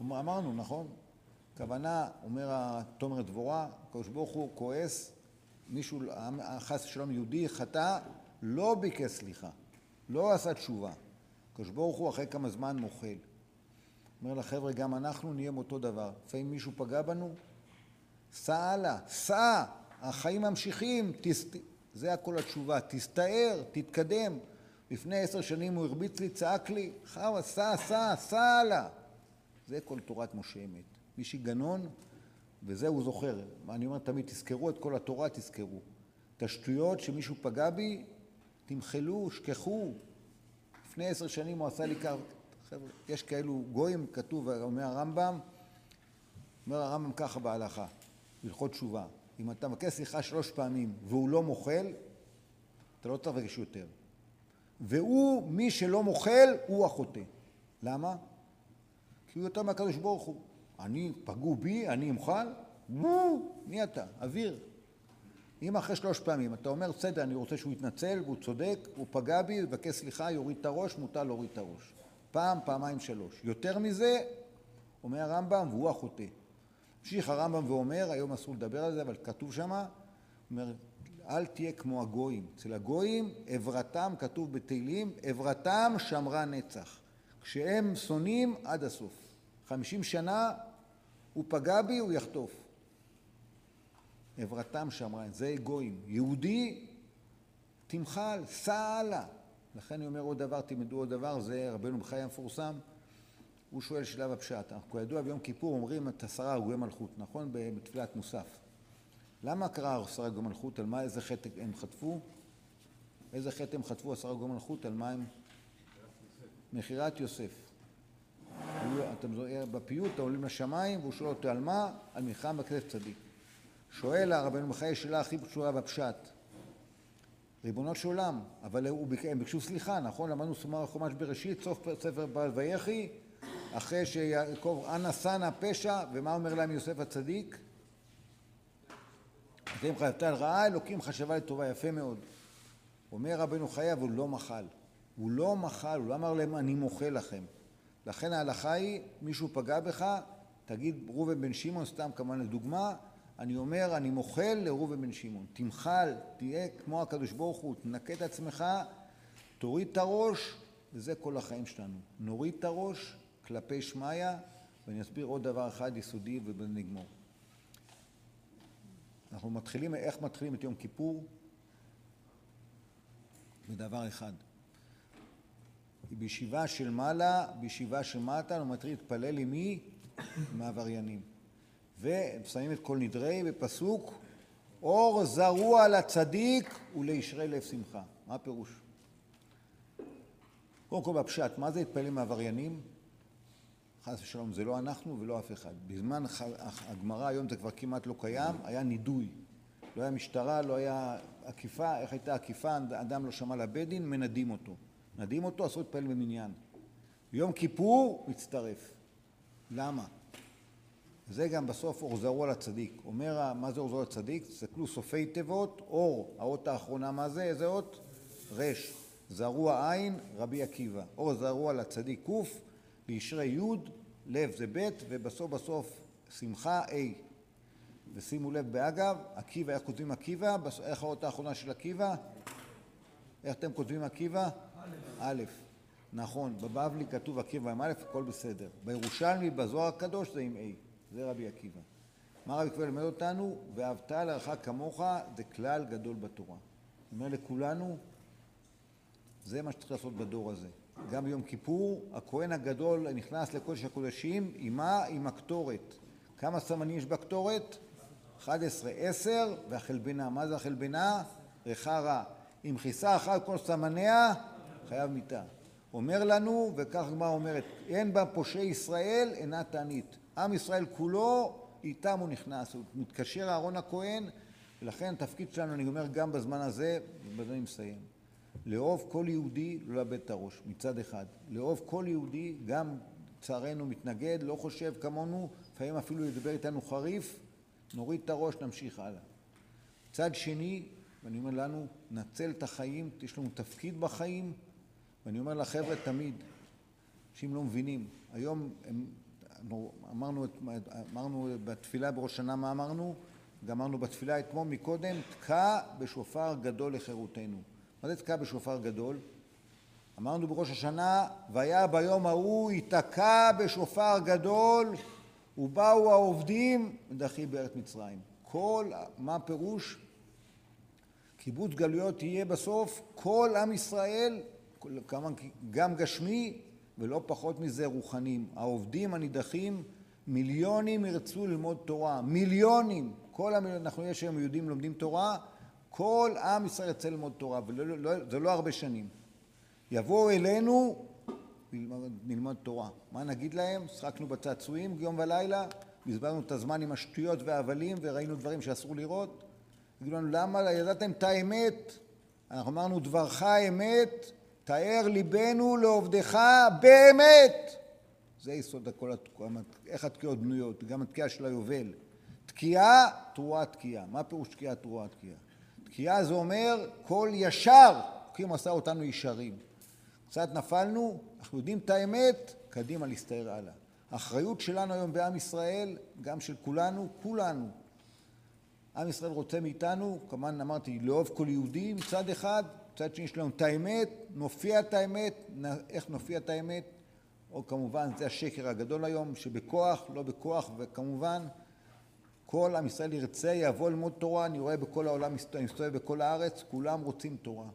אמרנו, נכון? כוונה, אומר תומר דבורה, הקדוש ברוך הוא כועס, מישהו, חס ושלום יהודי, חטא, לא ביקש סליחה, לא עשה תשובה. הקדוש ברוך הוא אחרי כמה זמן מוחל. אומר לחבר'ה, גם אנחנו נהיה מאותו דבר. לפעמים מישהו פגע בנו, סע הלאה, סע, החיים ממשיכים, תס... זה הכל התשובה, תסתער, תתקדם. לפני עשר שנים הוא הרביץ לי, צעק לי, חווה, סע, סע, סע הלאה. זה כל תורת משה אמת. מי שגנון, וזה הוא זוכר. אני אומר תמיד, תזכרו את כל התורה, תזכרו. את השטויות שמישהו פגע בי, תמחלו, שכחו. לפני עשר שנים הוא עשה לי כך, חבר'ה, יש כאלו גויים, כתוב, אומר הרמב"ם, אומר הרמב"ם ככה בהלכה, הלכות תשובה. אם אתה מבקש סליחה שלוש פעמים והוא לא מוחל, אתה לא צריך לבקש יותר. והוא, מי שלא מוחל, הוא החוטא. למה? כי הוא יותר מהקדוש ברוך הוא. אני, פגעו בי, אני אמחל? מי אתה? אוויר. אם אחרי שלוש פעמים אתה אומר, בסדר, אני רוצה שהוא יתנצל, והוא צודק, הוא פגע בי, יבקש סליחה, יוריד את הראש, מותר להוריד את הראש. פעם, פעמיים, שלוש. יותר מזה, אומר הרמב"ם, והוא החוטא. המשיך הרמב"ם ואומר, היום אסור לדבר על זה, אבל כתוב שמה, אומר, אל תהיה כמו הגויים. אצל הגויים, עברתם, כתוב בתהילים, עברתם שמרה נצח. כשהם שונאים, עד הסוף. חמישים שנה, הוא פגע בי, הוא יחטוף. עברתם שמרה, זה גויים. יהודי, תמחל, סע הלאה. לכן אני אומר עוד דבר, תלמדו עוד דבר, זה רבנו בחיי המפורסם. הוא שואל שלב הפשט. אנחנו כידוע ביום כיפור אומרים את עשרה הרגויי מלכות, נכון? בתפילת מוסף. למה קרא עשרה הרגויי מלכות? על מה, איזה חטא הם חטפו? איזה חטא הם חטפו עשרה גורמי מלכות? על מה הם? מכירת יוסף. אתם זוכרים, בפיוט עולים לשמיים והוא שואל אותו על מה? על מלחם בכתף צדיק. שואל הרבנו בחיי שאלה הכי פשוטה בפשט. ריבונו של עולם, אבל הם ביקשו סליחה, נכון? למדנו סומר חומש בראשית, סוף ספר בעל ויחי, אחרי שיעקב אנא שנא פשע, ומה אומר להם יוסף הצדיק? אתם חייבת על רעה, אלוקים חשבה לטובה, יפה מאוד. אומר רבנו חיי, אבל הוא לא מחל. הוא לא מחל, הוא לא אמר להם אני מוחל לכם. לכן ההלכה היא, מישהו פגע בך, תגיד ראובן בן שמעון, סתם כמובן לדוגמה, אני אומר, אני מוחל לראובן בן שמעון. תמחל, תהיה כמו הקדוש ברוך הוא, תנקה את עצמך, תוריד את הראש, וזה כל החיים שלנו. נוריד את הראש כלפי שמיא, ואני אסביר עוד דבר אחד יסודי ונגמור. אנחנו מתחילים, איך מתחילים את יום כיפור? בדבר אחד. בישיבה של מעלה, בישיבה של מטה, אנחנו מתחילים להתפלל עם מי? עם העבריינים. ושמים את כל נדרי בפסוק אור זרוע לצדיק ולישרי לב שמחה. מה הפירוש? קודם כל בפשט, מה זה להתפלל עם העבריינים? חס ושלום, זה לא אנחנו ולא אף אחד. בזמן הגמרא, היום זה כבר כמעט לא קיים, היה נידוי. לא היה משטרה, לא היה עקיפה, איך הייתה עקיפה, אדם לא שמע לבית דין, מנדים אותו. נדים אותו, אסור להתפלל במניין. ביום כיפור, מצטרף. למה? זה גם בסוף אור זרוע לצדיק. אומר, מה זה אור זרוע לצדיק? תסתכלו סופי תיבות, אור, האות האחרונה מה זה? איזה אות? רש. זרוע עין, רבי עקיבא. אור זרוע לצדיק קוף, בישרי יוד, לב זה בית, ובסוף בסוף שמחה A. ושימו לב באגב, עקיבא, איך כותבים עקיבא? איך האות האחרונה של עקיבא? איך אתם כותבים עקיבא? א'. נכון, בבבלי כתוב עקיבא עם א', הכל בסדר. בירושלמי, בזוהר הקדוש זה עם A. זה רבי עקיבא. מה רבי עקיבא לימד אותנו? ואהבת לרעך כמוך זה כלל גדול בתורה. זאת אומרת לכולנו, זה מה שצריך לעשות בדור הזה. גם ביום כיפור, הכהן הגדול נכנס לקודש הקודשים, עם מה? עם הקטורת. כמה סמנים יש בקטורת? 11, 10, והחלבנה. מה זה החלבנה? ריחה רע. אם כיסה אחת כל סמניה, חייב מיתה. אומר לנו, וכך הגמרא אומרת, אין בה פושעי ישראל, אינה תענית. עם ישראל כולו, איתם הוא נכנס. הוא מתקשר אהרון הכהן, ולכן התפקיד שלנו, אני אומר גם בזמן הזה, ובזה אני מסיים. לאהוב כל יהודי, לא לאבד את הראש, מצד אחד. לאהוב כל יהודי, גם לצערנו מתנגד, לא חושב כמונו, לפעמים אפילו ידבר איתנו חריף, נוריד את הראש, נמשיך הלאה. מצד שני, ואני אומר לנו, נצל את החיים, יש לנו תפקיד בחיים, ואני אומר לחבר'ה תמיד, אנשים לא מבינים, היום הם, אמרנו, אמרנו בתפילה בראש שנה מה אמרנו? גמרנו בתפילה אתמול מקודם, תקע בשופר גדול לחירותנו. מה זה תקע בשופר גדול? אמרנו בראש השנה, והיה ביום ההוא ייתקע בשופר גדול ובאו העובדים ודחי בארץ מצרים. כל, מה הפירוש? קיבוץ גלויות יהיה בסוף כל עם ישראל, גם גשמי ולא פחות מזה רוחנים. העובדים הנידחים, מיליונים ירצו ללמוד תורה. מיליונים. כל המיל... אנחנו יש היום יהודים לומדים תורה, כל עם ישראל ירצה ללמוד תורה, וזה לא, לא, לא הרבה שנים. יבואו אלינו, נלמד, נלמד תורה. מה נגיד להם? שחקנו בצעצועים יום ולילה, בזבזנו את הזמן עם השטויות וההבלים וראינו דברים שאסור לראות. יגידו לנו, למה ידעתם את האמת? אנחנו אמרנו, דברך אמת, תאר ליבנו לעובדך באמת. זה יסוד הכל, איך התקיעות בנויות, גם התקיעה של היובל. תקיעה, תרועה תקיעה. מה פירוש תקיעה, תרועה תקיעה? תקיעה זה אומר כל ישר, אלוקים עשה אותנו ישרים. קצת נפלנו, אנחנו יודעים את האמת, קדימה להסתער הלאה. האחריות שלנו היום בעם ישראל, גם של כולנו, כולנו. עם ישראל רוצה מאיתנו, כמובן אמרתי, לאהוב כל יהודי מצד אחד, מצד שני יש לנו את האמת, נופיע את האמת, איך נופיע את האמת? או כמובן, זה השקר הגדול היום, שבכוח, לא בכוח, וכמובן, כל עם ישראל ירצה, יבוא ללמוד תורה, אני רואה בכל העולם, אני מסתובב בכל הארץ, כולם רוצים תורה.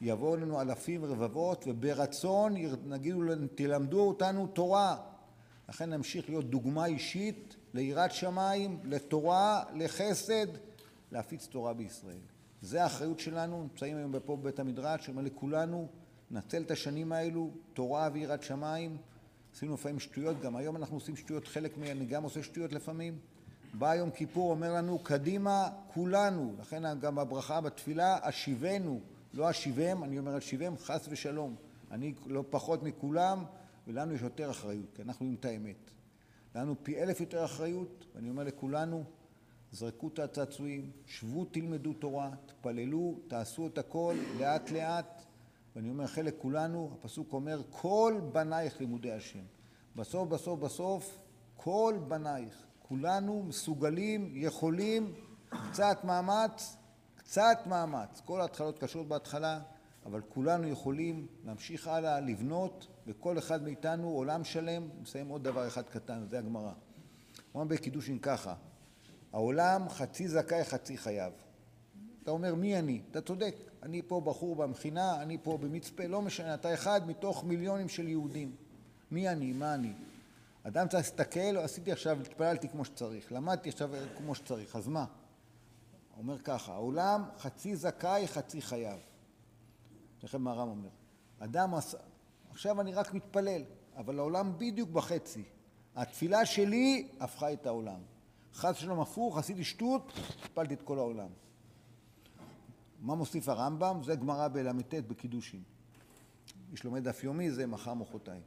יבואו אלינו אלפים רבבות, וברצון נגידו, תלמדו אותנו תורה. לכן נמשיך להיות דוגמה אישית ליראת שמיים, לתורה, לחסד, להפיץ תורה בישראל. זה האחריות שלנו, נמצאים היום פה בבית המדרש, שאומר לכולנו, נצל את השנים האלו, תורה ויראת שמיים, עשינו לפעמים שטויות, גם היום אנחנו עושים שטויות, חלק מהן, אני גם עושה שטויות לפעמים. בא יום כיפור, אומר לנו, קדימה, כולנו, לכן גם בברכה בתפילה, אשיבנו, לא אשיבם, אני אומר אשיבם, חס ושלום. אני לא פחות מכולם, ולנו יש יותר אחריות, כי אנחנו יודעים את האמת. לנו פי אלף יותר אחריות, ואני אומר לכולנו, זרקו את הצעצועים, שבו תלמדו תורה, תפללו, תעשו את הכל לאט לאט, ואני אומר חלק כולנו, הפסוק אומר, כל בנייך לימודי השם. בסוף בסוף בסוף, כל בנייך, כולנו מסוגלים, יכולים, קצת מאמץ, קצת מאמץ. כל ההתחלות קשות בהתחלה, אבל כולנו יכולים להמשיך הלאה, לבנות, וכל אחד מאיתנו עולם שלם. נסיים עוד דבר אחד קטן, זה הגמרא. הוא אומר בקידושין ככה, העולם חצי זכאי חצי חייב. אתה אומר מי אני? אתה צודק, אני פה בחור במכינה, אני פה במצפה, לא משנה, אתה אחד מתוך מיליונים של יהודים. מי אני? מה אני? אדם צריך להסתכל, עשיתי עכשיו, התפללתי כמו שצריך, למדתי עכשיו כמו שצריך, אז מה? אומר ככה, העולם חצי זכאי, חצי חייב. תכף מה הרם אומר. אדם, עכשיו אני רק מתפלל, אבל העולם בדיוק בחצי. התפילה שלי הפכה את העולם. חס ושלום הפוך, עשיתי שטות, הפלתי את כל העולם. מה מוסיף הרמב"ם? זה גמרא בל"ט בקידושין. מי שלומד דף יומי זה מחר מחרתיים.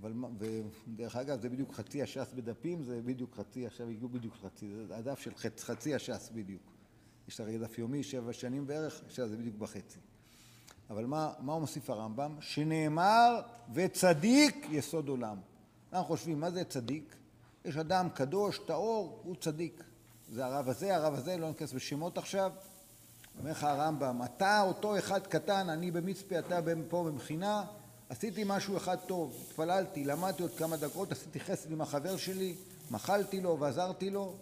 אבל, ודרך אגב, זה בדיוק חצי הש"ס בדפים, זה בדיוק חצי, עכשיו הגיעו בדיוק חצי, זה הדף של חצ, חצי הש"ס בדיוק. יש הרי דף יומי, שבע שנים בערך, עכשיו זה בדיוק בחצי. אבל מה, מה הוא מוסיף הרמב"ם? שנאמר, וצדיק יסוד עולם. אנחנו חושבים, מה זה צדיק? יש אדם קדוש, טהור, הוא צדיק. זה הרב הזה, הרב הזה, לא ניכנס בשמות עכשיו. אומר לך הרמב"ם, אתה אותו אחד קטן, אני במצפה, אתה פה במכינה, עשיתי משהו אחד טוב, התפללתי, למדתי עוד כמה דקות, עשיתי חסד עם החבר שלי, מחלתי לו ועזרתי לו.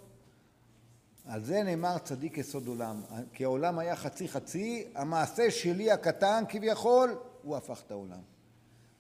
על זה נאמר צדיק יסוד עולם, כי העולם היה חצי חצי, המעשה שלי הקטן כביכול, הוא הפך את העולם.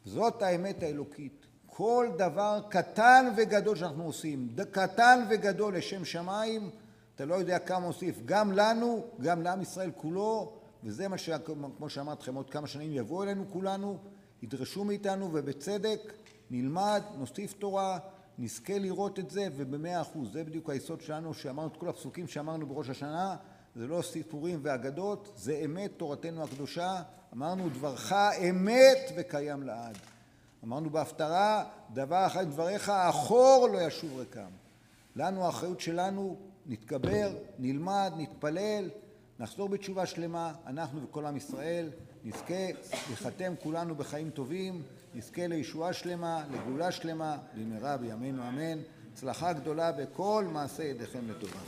זאת האמת האלוקית. כל דבר קטן וגדול שאנחנו עושים, קטן וגדול לשם שמיים, אתה לא יודע כמה הוסיף, גם לנו, גם לעם ישראל כולו, וזה מה שכמו שאמרתי לכם, עוד כמה שנים יבואו אלינו כולנו, ידרשו מאיתנו, ובצדק נלמד, נוסיף תורה, נזכה לראות את זה, ובמאה אחוז. זה בדיוק היסוד שלנו, שאמרנו את כל הפסוקים שאמרנו בראש השנה, זה לא סיפורים ואגדות, זה אמת תורתנו הקדושה. אמרנו, דברך אמת וקיים לעד. אמרנו בהפטרה, דבר אחד דבריך, אחור לא ישוב ריקם. לנו האחריות שלנו, נתגבר, נלמד, נתפלל, נחזור בתשובה שלמה, אנחנו וכל עם ישראל, נזכה לחתם כולנו בחיים טובים, נזכה לישועה שלמה, לגאולה שלמה, במהרה בימינו אמן. הצלחה גדולה בכל מעשה ידיכם לטובה.